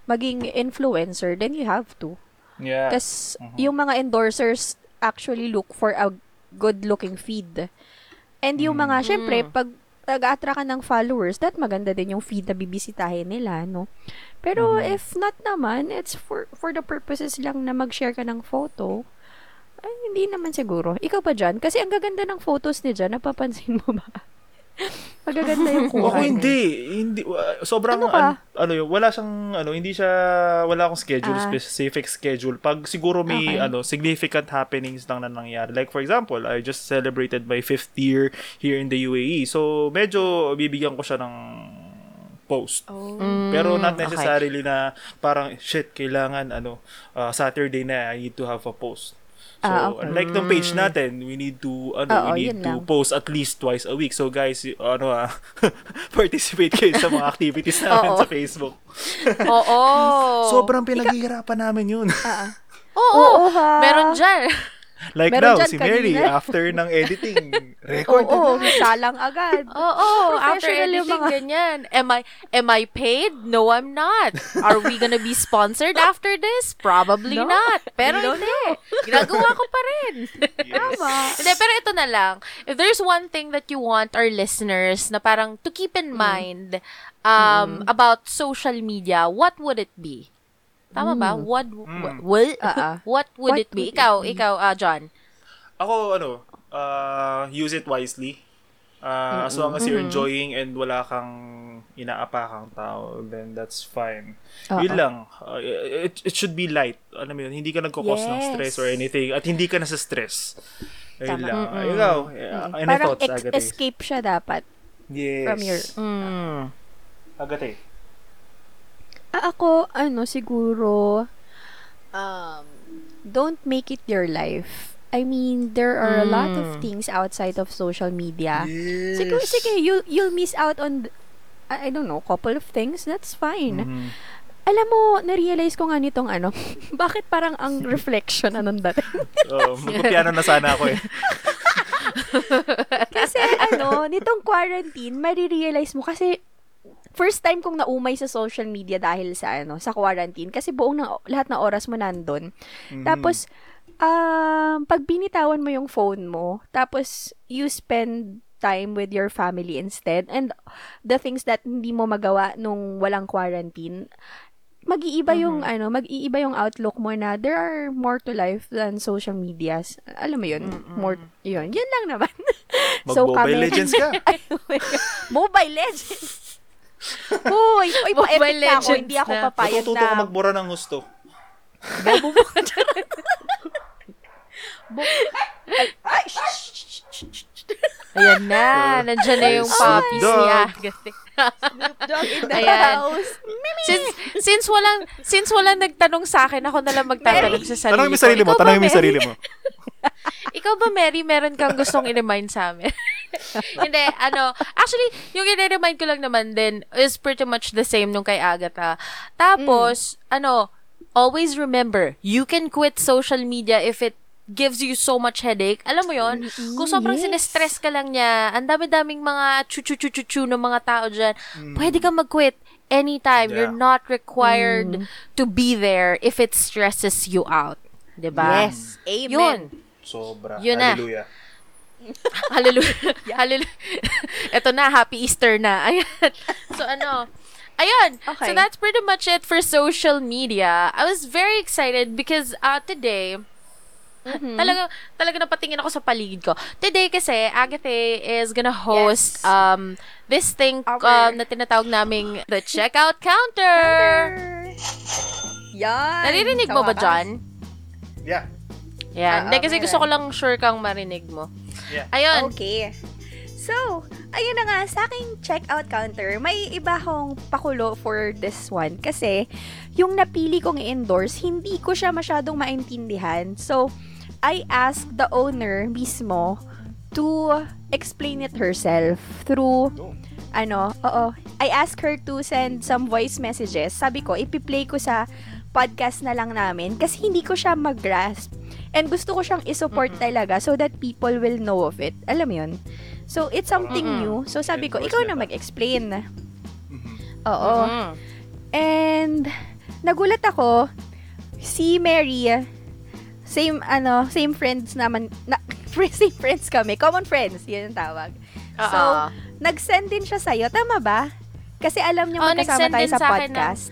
maging influencer, then you have to. Yeah. Kasi yung mga endorsers actually look for a good-looking feed. And yung mga, syempre, pag nag-attract ka ng followers, that maganda din yung feed na bibisitahin nila, no? Pero if not naman, it's for for the purposes lang na mag-share ka ng photo, ay, hindi naman siguro. Ikaw ba dyan? Kasi ang gaganda ng photos ni Jan, napapansin mo ba? *laughs* *laughs* Magaganda yung kuha. Ako hindi, hindi sobrang Ano an- ano yun, wala siyang ano, hindi siya wala akong schedule, Ah. specific schedule. Pag siguro may Okay. ano, significant happenings lang na nangyari. Like for example, I just celebrated my fifth year here in the UAE. So medyo bibigyan ko siya ng post. Oh. Pero not okay. necessarily na parang shit kailangan ano uh, Saturday na I need to have a post. So Ah, okay. unlike ng page natin, we need to ano Oo, we need yun to lang. post at least twice a week. So guys, y- ano ah *laughs* participate kayo sa mga activities namin Oo. sa Facebook. *laughs* Oo. *laughs* Sobrang pinaghihirapan namin 'yun. Ah, ah. Oo, Oo, ha? meron dyan. Like Meron now, si Mary, kanina. after ng editing, *laughs* record Oo, agad. salang agad. Oo, after Professional yung editing, mga- ganyan. Am I, am I paid? No, I'm not. Are we gonna be sponsored after this? Probably No. not. Pero hindi. Ginagawa ko pa rin. *laughs* Tama. Hindi, pero ito na lang. If there's one thing that you want our listeners na parang to keep in mind um, about social media, what would it be? Tama ba? What, what, what, Ah, ah. *laughs* what would What it be? would it Ikaw, be? ikaw, ah, John. Ako, ano, uh, use it wisely. Uh, as long as you're Mm-hmm. enjoying and wala kang inaapakang tao, then that's fine. Oo. Yun lang. Uh, it, it should be light. Alam mo yun, hindi ka nagkakos ng Yes. stress or anything. At hindi ka nasa stress. Ayun Tama. lang. Uh, ikaw, uh, any Parang thoughts, ex- Agate? escape siya dapat Yes. from your... Mm. Agate. Ah, ako, ano, siguro, um, don't make it your life. I mean, there are a lot of things outside of social media. Yes. Sige, sige, you, you'll miss out on, I don't know, couple of things. That's fine. Mhm. Alam mo, na-realize ko nga nitong ano, *laughs* bakit parang ang reflection na nung dating? *laughs* Oh, magpapiano na sana ako eh. *laughs* kasi ano, nitong quarantine, marirealize mo kasi first time kong naumay sa social media dahil sa ano, sa quarantine kasi buong na, lahat ng oras mo nandun. Mhm. Tapos um pag binitawan mo yung phone mo, tapos you spend time with your family instead and the things that hindi mo magawa nung walang quarantine, mag-iiba yung ano, mag-iiba yung outlook mo na there are more to life than social medias. Alam mo yun? More yun. Yun lang naman. *laughs* Mag-Mobile Legends ka. Ay, *laughs* oh. Mobile Legends. Uy, uy, pa-epic na ako. Hindi ako na. papayag Matututo ko na. magbura ng gusto. Bobo mo. Bo- ay, ay, shh. Ayan na. Nandyan na yung Snoop puppies Dogg. niya. Agate. Dog in the Ayan. house. since, since walang, since walang nagtanong sa akin, ako na lang magtatanong sa sarili Tanongin mo sarili mo. Ikaw ba, Tanongin mo sarili mo. *laughs* Ikaw ba, Mary, meron kang gustong i-remind sa amin? *laughs* Hindi, ano, actually, yung i-remind ko lang naman din is pretty much the same nung kay Agatha. Tapos, ano, always remember, you can quit social media if it gives you so much headache. Alam mo yon Kung sobrang yes. sinestress ka lang niya, ang dami-daming mga chu-chu-chu-chu ng mga tao dyan, pwede kang mag-quit anytime. Yeah. You're not required to be there if it stresses you out. 'Di ba? Yes. Amen. Yun. Sobra. Yun na. Hallelujah. *laughs* Hallelujah. Hallelujah. Ito na, happy Easter na. *laughs* Ayan. So, ano, ayun. Okay. So, that's pretty much it for social media. I was very excited because uh, today, Mm-hmm. talaga, talaga napatingin ako sa paligid ko. Today kasi, Agathe is gonna host Yes. um this thing um, na tinatawag naming the checkout counter. Yan. Naririnig mo ba. John? Yeah. Oo, Hindi, kasi gusto ko lang sure kang marinig mo. Yeah. Ayun. Okay. So, ayun na nga, sa aking checkout counter, may iba akong pakulo for this one. Kasi, yung napili kong i-endorse, hindi ko siya masyadong maintindihan. So, I asked the owner mismo to explain it herself through No. ano, oo. I asked her to send some voice messages. Sabi ko, ipi-play ko sa podcast na lang namin kasi hindi ko siya mag-grasp. And gusto ko siyang isupport talaga so that people will know of it. Alam mo yun? So, it's something Mm-mm. new. So, sabi ko, ikaw na mag-explain. Mhm. Oo. Mhm. And, nagulat ako, si Mary, same, ano, same friends naman, na, *laughs* same friends kami, common friends, yun ang tawag. So, Oo. nag-send din siya sa'yo, tama ba? Kasi alam niyo Oo, magkasama tayo sa sa akin ng- podcast.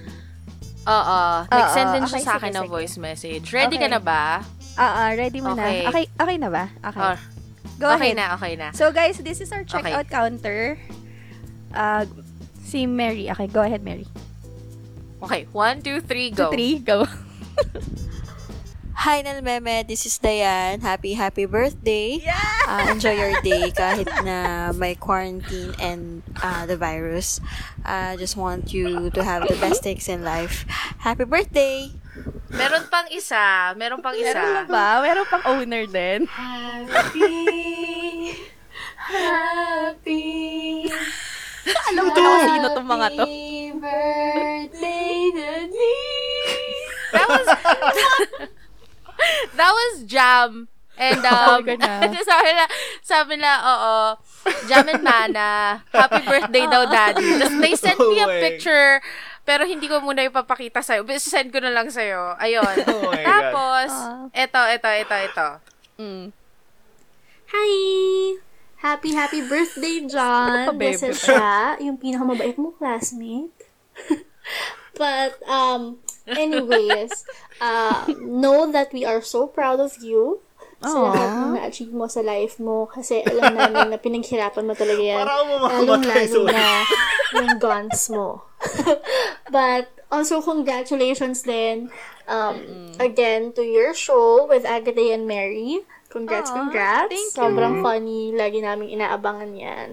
Oo. Nag-send din siya okay, sa sige, akin ng voice message. Ready ka Okay. na ba? Ah, ah, ready mo Okay. na. Okay, okay na ba? Okay. Oh, Go okay ahead. na, okay na. So guys, this is our checkout counter. Uh, si Mary. Okay, go ahead, Mary. Okay, one, two, three, Two, go. three, go. *laughs* Hi, Nal Meme. This is Diane. Happy, happy birthday. Yeah! Uh, enjoy your day kahit na may quarantine and uh, the virus. I just want you to have the best things in life. Happy birthday! Meron pang isa. Meron pang Meron isa. ba? Meron pang owner din. Happy, happy, Alam ko na sino tong mga to. birthday to me. That was, That was Jam. And Oh, um, na. *laughs* sabi na, sabi na, oo, Jam and Mana, happy birthday daw, daddy. Tapos they sent me a Oh picture, pero hindi ko muna ipapakita sa'yo. Send ko na lang sa'yo. Ayun. *laughs* Oh. Tapos, Ah. eto, eto, eto, eto. Mm. Hi! Happy, happy birthday, John! Baby. Basta siya, yung pinakamabait mong classmate. *laughs* But, um, anyways, uh, know that we are so proud of you sa Aw. lahat ng na-achieve mo sa life mo kasi alam namin na pinaghirapan mo talaga yan. Para Lalong-lalo sorry. na yung guns mo. *laughs* But also, congratulations din um, again to your show with Agatha and Mary. Congrats, Aw, congrats. thank you. Sobrang funny. Lagi namin inaabangan yan.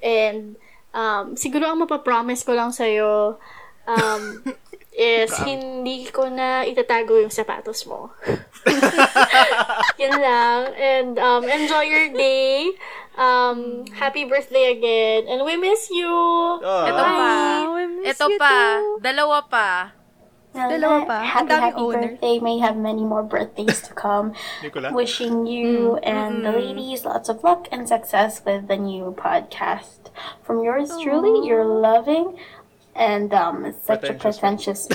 And um, siguro ang mapapromise ko lang sa'yo um, *laughs* is hindi ko na itatago yung sapatos mo. *laughs* Yun lang. And um, enjoy your day. Um, happy birthday again. And we miss you. Oh, Eto pa. I miss Ito you pa. too. Dalawa pa. Dalawa pa. Happy, happy owner. birthday. May have many more birthdays to come. *laughs* Nicola? Wishing you and the ladies lots of luck and success with the new podcast. From yours truly, your loving and um such a Pretentious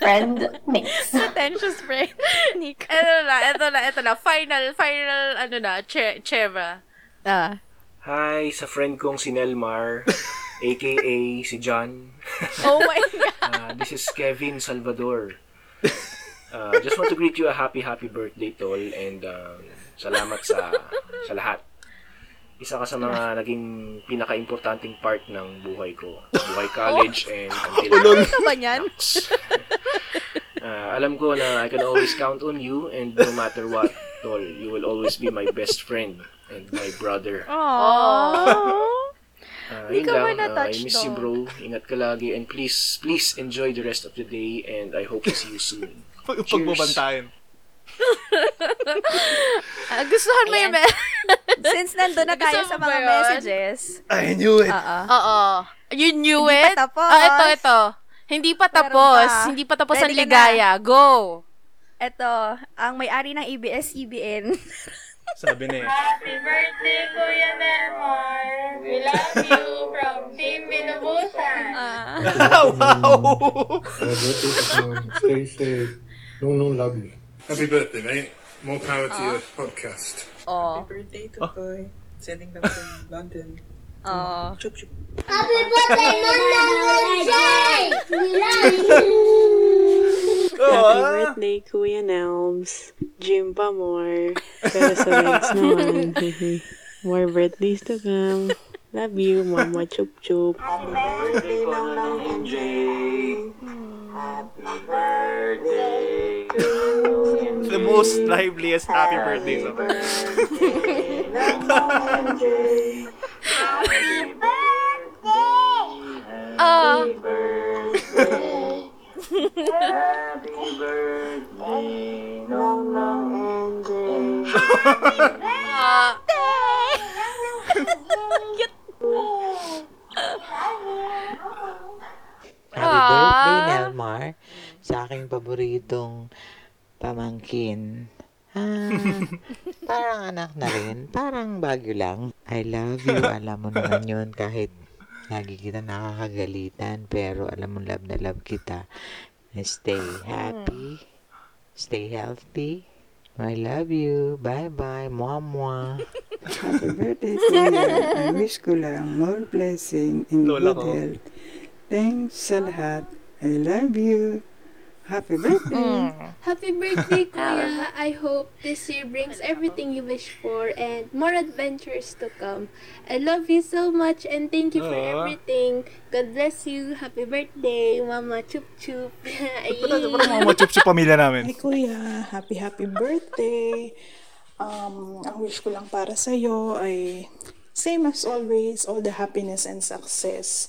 friend *laughs* mix. Pretentious friend. *laughs* Nick. Eto na, eto na, eto na. Final, final, ano na, che, Cheva. Ah. Hi sa friend kong si Nelmar, *laughs* aka si John. Oh my God. Uh, this is Kevin Salvador. Uh, just want to greet you a happy, happy birthday, Tol. And um, salamat sa sa lahat. Isa ka sa mga naging pinaka-importanting part ng buhay ko. Buhay *laughs* college and *laughs* until Ano ka ba niyan? Uh, alam ko na I can always count on you and no matter what, Tol, you will always be my best friend and my brother. Aww. Uh, Di yun ka ba lang. Uh, I miss you, doon? bro. Ingat ka lagi. And please, please enjoy the rest of the day. And I hope to see you soon. *laughs* Pag pagbabantayan. Ah, gustuhan mo yung *laughs* me- Since nandun na tayo sa mga yun? messages. I knew it. Oo. Oo. You knew Hindi it? pa tapos. Ah, ito, ito. Hindi pa tapos. pa. Hindi pa tapos ang Ready ka na? ligaya. Go! Ito, ang may-ari ng ABS-CBN. *laughs* Sabi niya. Happy birthday, Kuya Memor! We love you from Team Binubusan! *laughs* wow! Stay safe. No, no, love you. Happy birthday, mate. More power to your podcast. Oh. birthday to Koy. Sending them from *laughs* London. Oh. Chup chup. Happy birthday, Nonang Jay! We love you! Oh, birthday, Kuya Nelms. Jim pa more. Pero sa Reds naman. *laughs* more birthdays to come. Love you, Mama Chup Chup. the most liveliest happy birthday song. Ah. Ah. Happy Ah. birthday, Nelmar. Sa aking paboritong pamangkin. Ah, *laughs* parang anak na rin. Parang bagyo lang. I love you. Alam mo naman yun kahit lagi kita nakakagalitan. Pero alam mo, love na love kita. Stay happy. Stay healthy. I love you. Bye-bye. Mwah-mwah. Happy birthday, Kuya. I wish ko lang more blessing in Lola good ko. health. Thanks sa lahat. I love you. Happy birthday. Happy birthday, Kuya! I hope this year brings everything you wish for and more adventures to come. I love you so much and thank you for Aw. everything. God bless you. Happy birthday, Mama Chup Chup. Parang mga machup sa pamilya namin. Hi, Kuya. Happy, happy birthday. Um, ang wish ko lang para sa'yo ay same as always, all the happiness and success.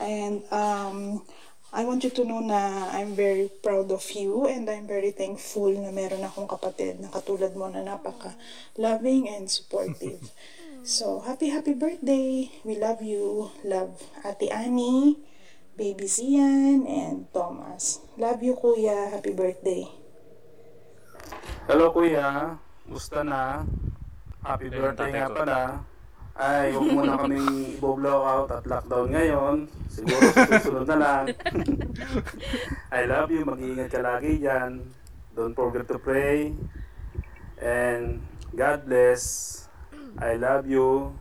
And um, I want you to know na I'm very proud of you and I'm very thankful na meron akong kapatid na katulad mo na napaka loving and supportive. *laughs* So, happy, happy birthday. We love you. Love Ate Annie, Baby Zian, and Thomas. Love you, Kuya. Happy birthday. Hello kuya, musta na? Happy birthday nga pala. Ay, huwag muna *laughs* kaming i-blow out at lockdown ngayon. Siguro susunod na lang. *laughs* I love you. Mag-iingat ka lagi dyan. Don't forget to pray. And God bless. I love you.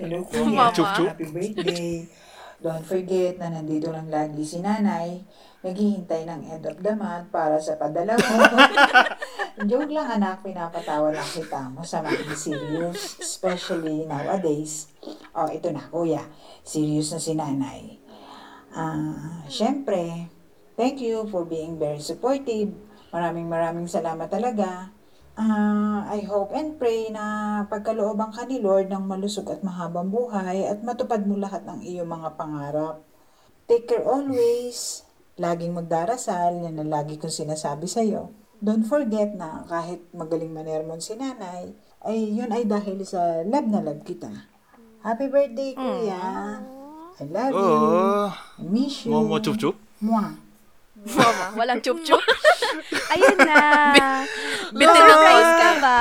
Hello, *laughs* Mama. Kuya. Chup, chup. Happy birthday. Don't forget na nandito lang lagi si nanay. Naghihintay ng end of the month para sa padala mo. Joke lang anak, pinapatawa lang kita mo sa mga serious, especially nowadays. Oh, ito na kuya, serious na si nanay. Ah, syempre, thank you for being very supportive. Maraming maraming salamat talaga. Ah, I hope and pray na pagkalooban ka ni Lord ng malusog at mahabang buhay at matupad mo lahat ng iyong mga pangarap. Take care always. Laging magdarasal, yan ang lagi kong sinasabi sa'yo. Don't forget na kahit magaling manermon si nanay, ay yun ay dahil sa love na love kita. Happy birthday, kuya. I love you. Oh. I miss you. Momo chup chup. Mwah. Mama, walang chup-chup. *laughs* Ayun na. Bitin Na-surprise ako. ka ba?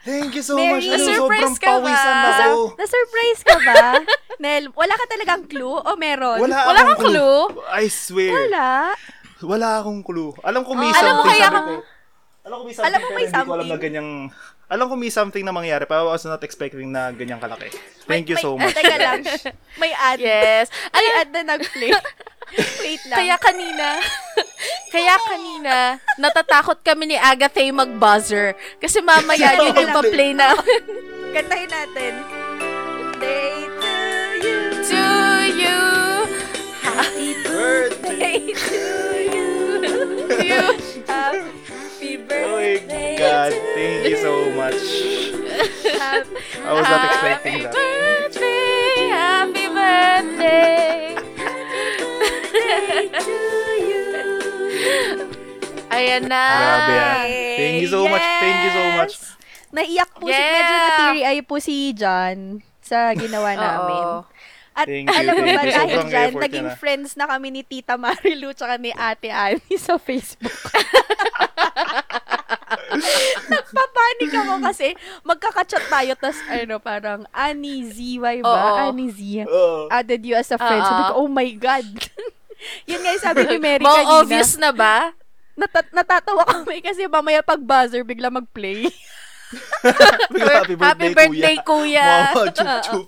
Thank you so Mary, much. Ano, na-surprise sobrang ka ba? na ako. Na-surprise ka ba? Nel, wala ka talagang clue o meron? Wala, wala akong kang clue? I swear. Wala. Wala akong clue. Alam ko may Oh, alam mo something. kaya sabi kang- ko, alam ko may something, Alam mo pero may hindi ko alam na something. ganyang... Alam ko may something na mangyari, pero I was not expecting na ganyang kalaki. Thank you so much. Teka lang. *laughs* May ad. Yes. May ad na nag-play. *laughs* Wait lang. Kaya kanina, kaya kanina, natatakot kami ni Agatha mag-buzzer. Kasi mamaya *laughs* yun yung pa-play namin. Kantahin natin. Day to you. To you. Happy birthday to you. You. Happy Oh my birthday God, to thank you so much. Happy I was not expecting that. birthday, happy birthday. Ayan na. Grabe yan. Thank you so much, thank you so much. Naiyak po si, Yeah. medyo na-teary eye po si John sa ginawa *laughs* Oo. namin. At Thank you, alam mo ba, dahil Sobrang dyan, naging na. friends na kami ni Tita Marilu tsaka ni Ate Annie sa Facebook. *laughs* Nagpapanik ako kasi magkakachat tayo tas ano parang Annie ZY ba? Oo. Annie Z. Oo. Added you as a friend. Sabi ko, Oo. oh my God. *laughs* Yun nga yung sabi ni Mary More kanina. obvious na ba? Nata- natatawa kami kasi mamaya pag buzzer, bigla mag-play. *laughs* Happy birthday, Happy birthday, kuya. Mama, chup chup.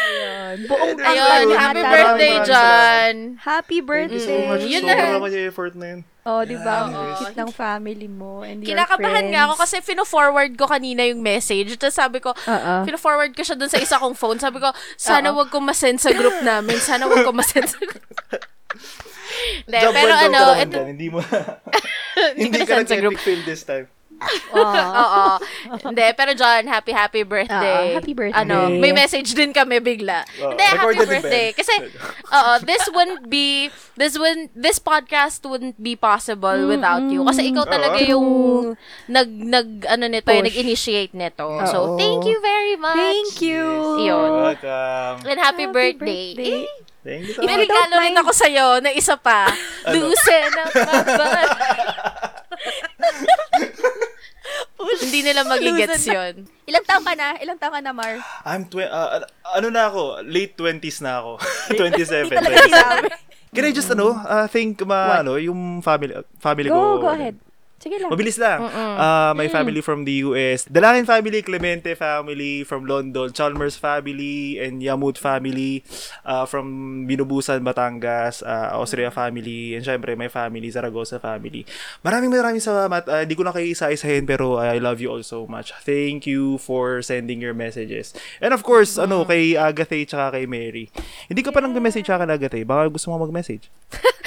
Ayun. Buong Ayun, company happy birthday, John. Happy Thank you so birthday. much. Yun Sobrang na. naman yung effort na yun. Oh, di ba? Ang Oo. cute ng family mo and your Kinakabahan nga ako kasi fino-forward ko kanina yung message. Tapos sabi ko, Oo. fino-forward ko siya dun sa isa kong phone. Sabi ko, *laughs* sana Oo. wag ko masend sa group namin. Sana wag ko masend sa group. *laughs* Job pero ano, ito. Hindi mo Hindi *laughs* Hindi ko ka nasend sa group. nag-epic fail this time. Oo. *laughs* Hindi, pero John, happy, happy birthday. Oo, happy birthday. Ano, may message din kami bigla. Oo, Hindi, happy recorded birthday. Kasi, oo, this wouldn't be, this wouldn't, this podcast wouldn't be possible without you. Kasi ikaw talaga Oo. yung nag, nag, ano nito, yung Push. nag-initiate nito. Oo. So, thank you very much. Thank you. Yun. Welcome. And happy, birthday. birthday. Eh, Thank you so may much. regalo rin ako sa'yo na isa pa. Ano? Lucena Mabal. *laughs* *laughs* Hindi nila magigets yun. Ilang taon ka na? Ilang taon ka na, Mar? I'm tw- uh, ano na ako, late 20s na ako. 27. *laughs* Hindi talaga sinabi. Can I just ano, uh, think ma, ano, yung family family Go, ko. go ahead. Sige lang. Mabilis lang. Mm-mm. Uh, my Mm. family from the US. Dalangin family, Clemente family from London, Chalmers family, and Yamut family uh, from Binubusan, Batangas, uh, Austria family, and syempre my family, Zaragoza family. Maraming maraming salamat. Uh, di ko na kayo isa-isahin pero I love you all so much. Thank you for sending your messages. And of course, ano, kay Agatha tsaka kay Mary. Hindi ka pa nang message tsaka kay Agatha. Baka gusto mo mag-message. *laughs*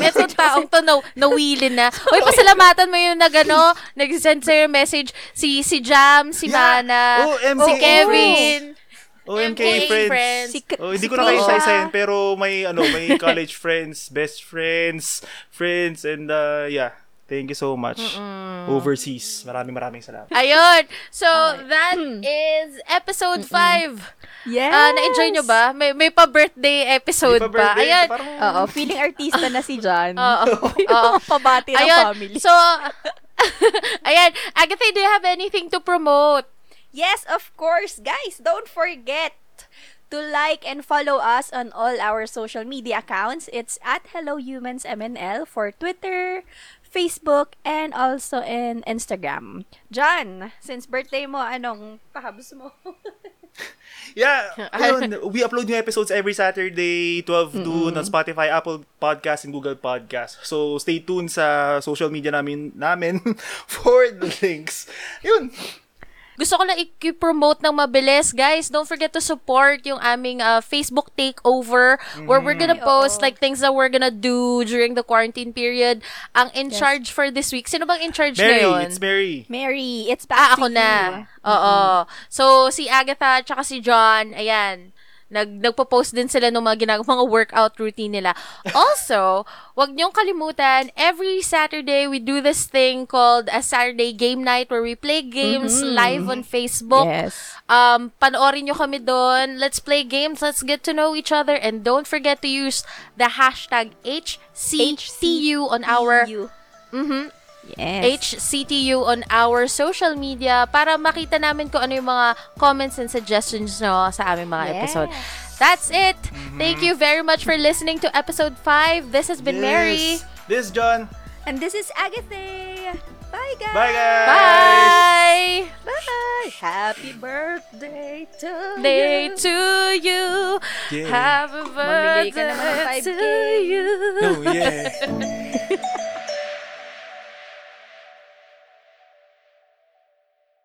Ito taong to na, nawilin na. Uy, pasalamatan mo yung nag, ano, *laughs* nag-send sa'yo message. Si, si Jam, si Mana, Oh, MC si Kevin. OMK MK friends. friends. Si K- oh, hindi si ko na kayo isa-isahin pero may ano, may college friends, best friends, friends and uh, yeah. Thank you so much. Overseas. Maraming maraming salamat. Ayun. So, that is episode 5. Yes! Ah, na-enjoy nyo ba? May, may pa-birthday episode May pa. pa-birthday. Ayan. Parang- Oo, feeling artista na si John. *laughs* Oo. *laughs* Oo. Pabati ng Ayun. family. So, *laughs* ayan. Agatha, do you have anything to promote? Yes, of course, guys. Don't forget to like and follow us on all our social media accounts. It's at Hello Humans MNL for Twitter, Facebook, and also in Instagram. John, since birthday mo, anong pahabos mo? *laughs* Yeah, ayun, we upload new episodes every Saturday, 12 noon on Spotify, Apple Podcast, and Google Podcast. So, stay tuned sa social media namin, namin *laughs* for the links. Yun. Gusto ko lang i-promote ng mabilis. Guys, don't forget to support yung aming uh, Facebook takeover where we're gonna post like things that we're gonna do during the quarantine period. Ang in Yes. charge for this week. Sino bang in charge Mary, ngayon? it's Mary. Mary, it's Ah, back ako to na. you. Oo. So, si Agatha at si John, ayan, nag nagpo-post din sila ng mga ginagawa *laughs* mga workout routine nila. Also, wag niyong kalimutan, every Saturday we do this thing called a Saturday game night where we play games Mhm. live on Facebook. Yes. Um, panoorin nyo kami doon. Let's play games. Let's get to know each other. And don't forget to use the hashtag HCTU on our... Mhm. Yes. HCTU on our social media para makita namin kung ano yung mga comments and suggestions nyo sa aming mga Yes. episode. That's it. Thank you very much for listening to episode 5. This has been Mary. Yes. This is John. And this is Agatha. Bye, guys. Bye, guys. Bye. Bye. Happy birthday to Day you. to you. Yeah. Happy ka birthday ng to 5K. you. Oh, yeah. *laughs*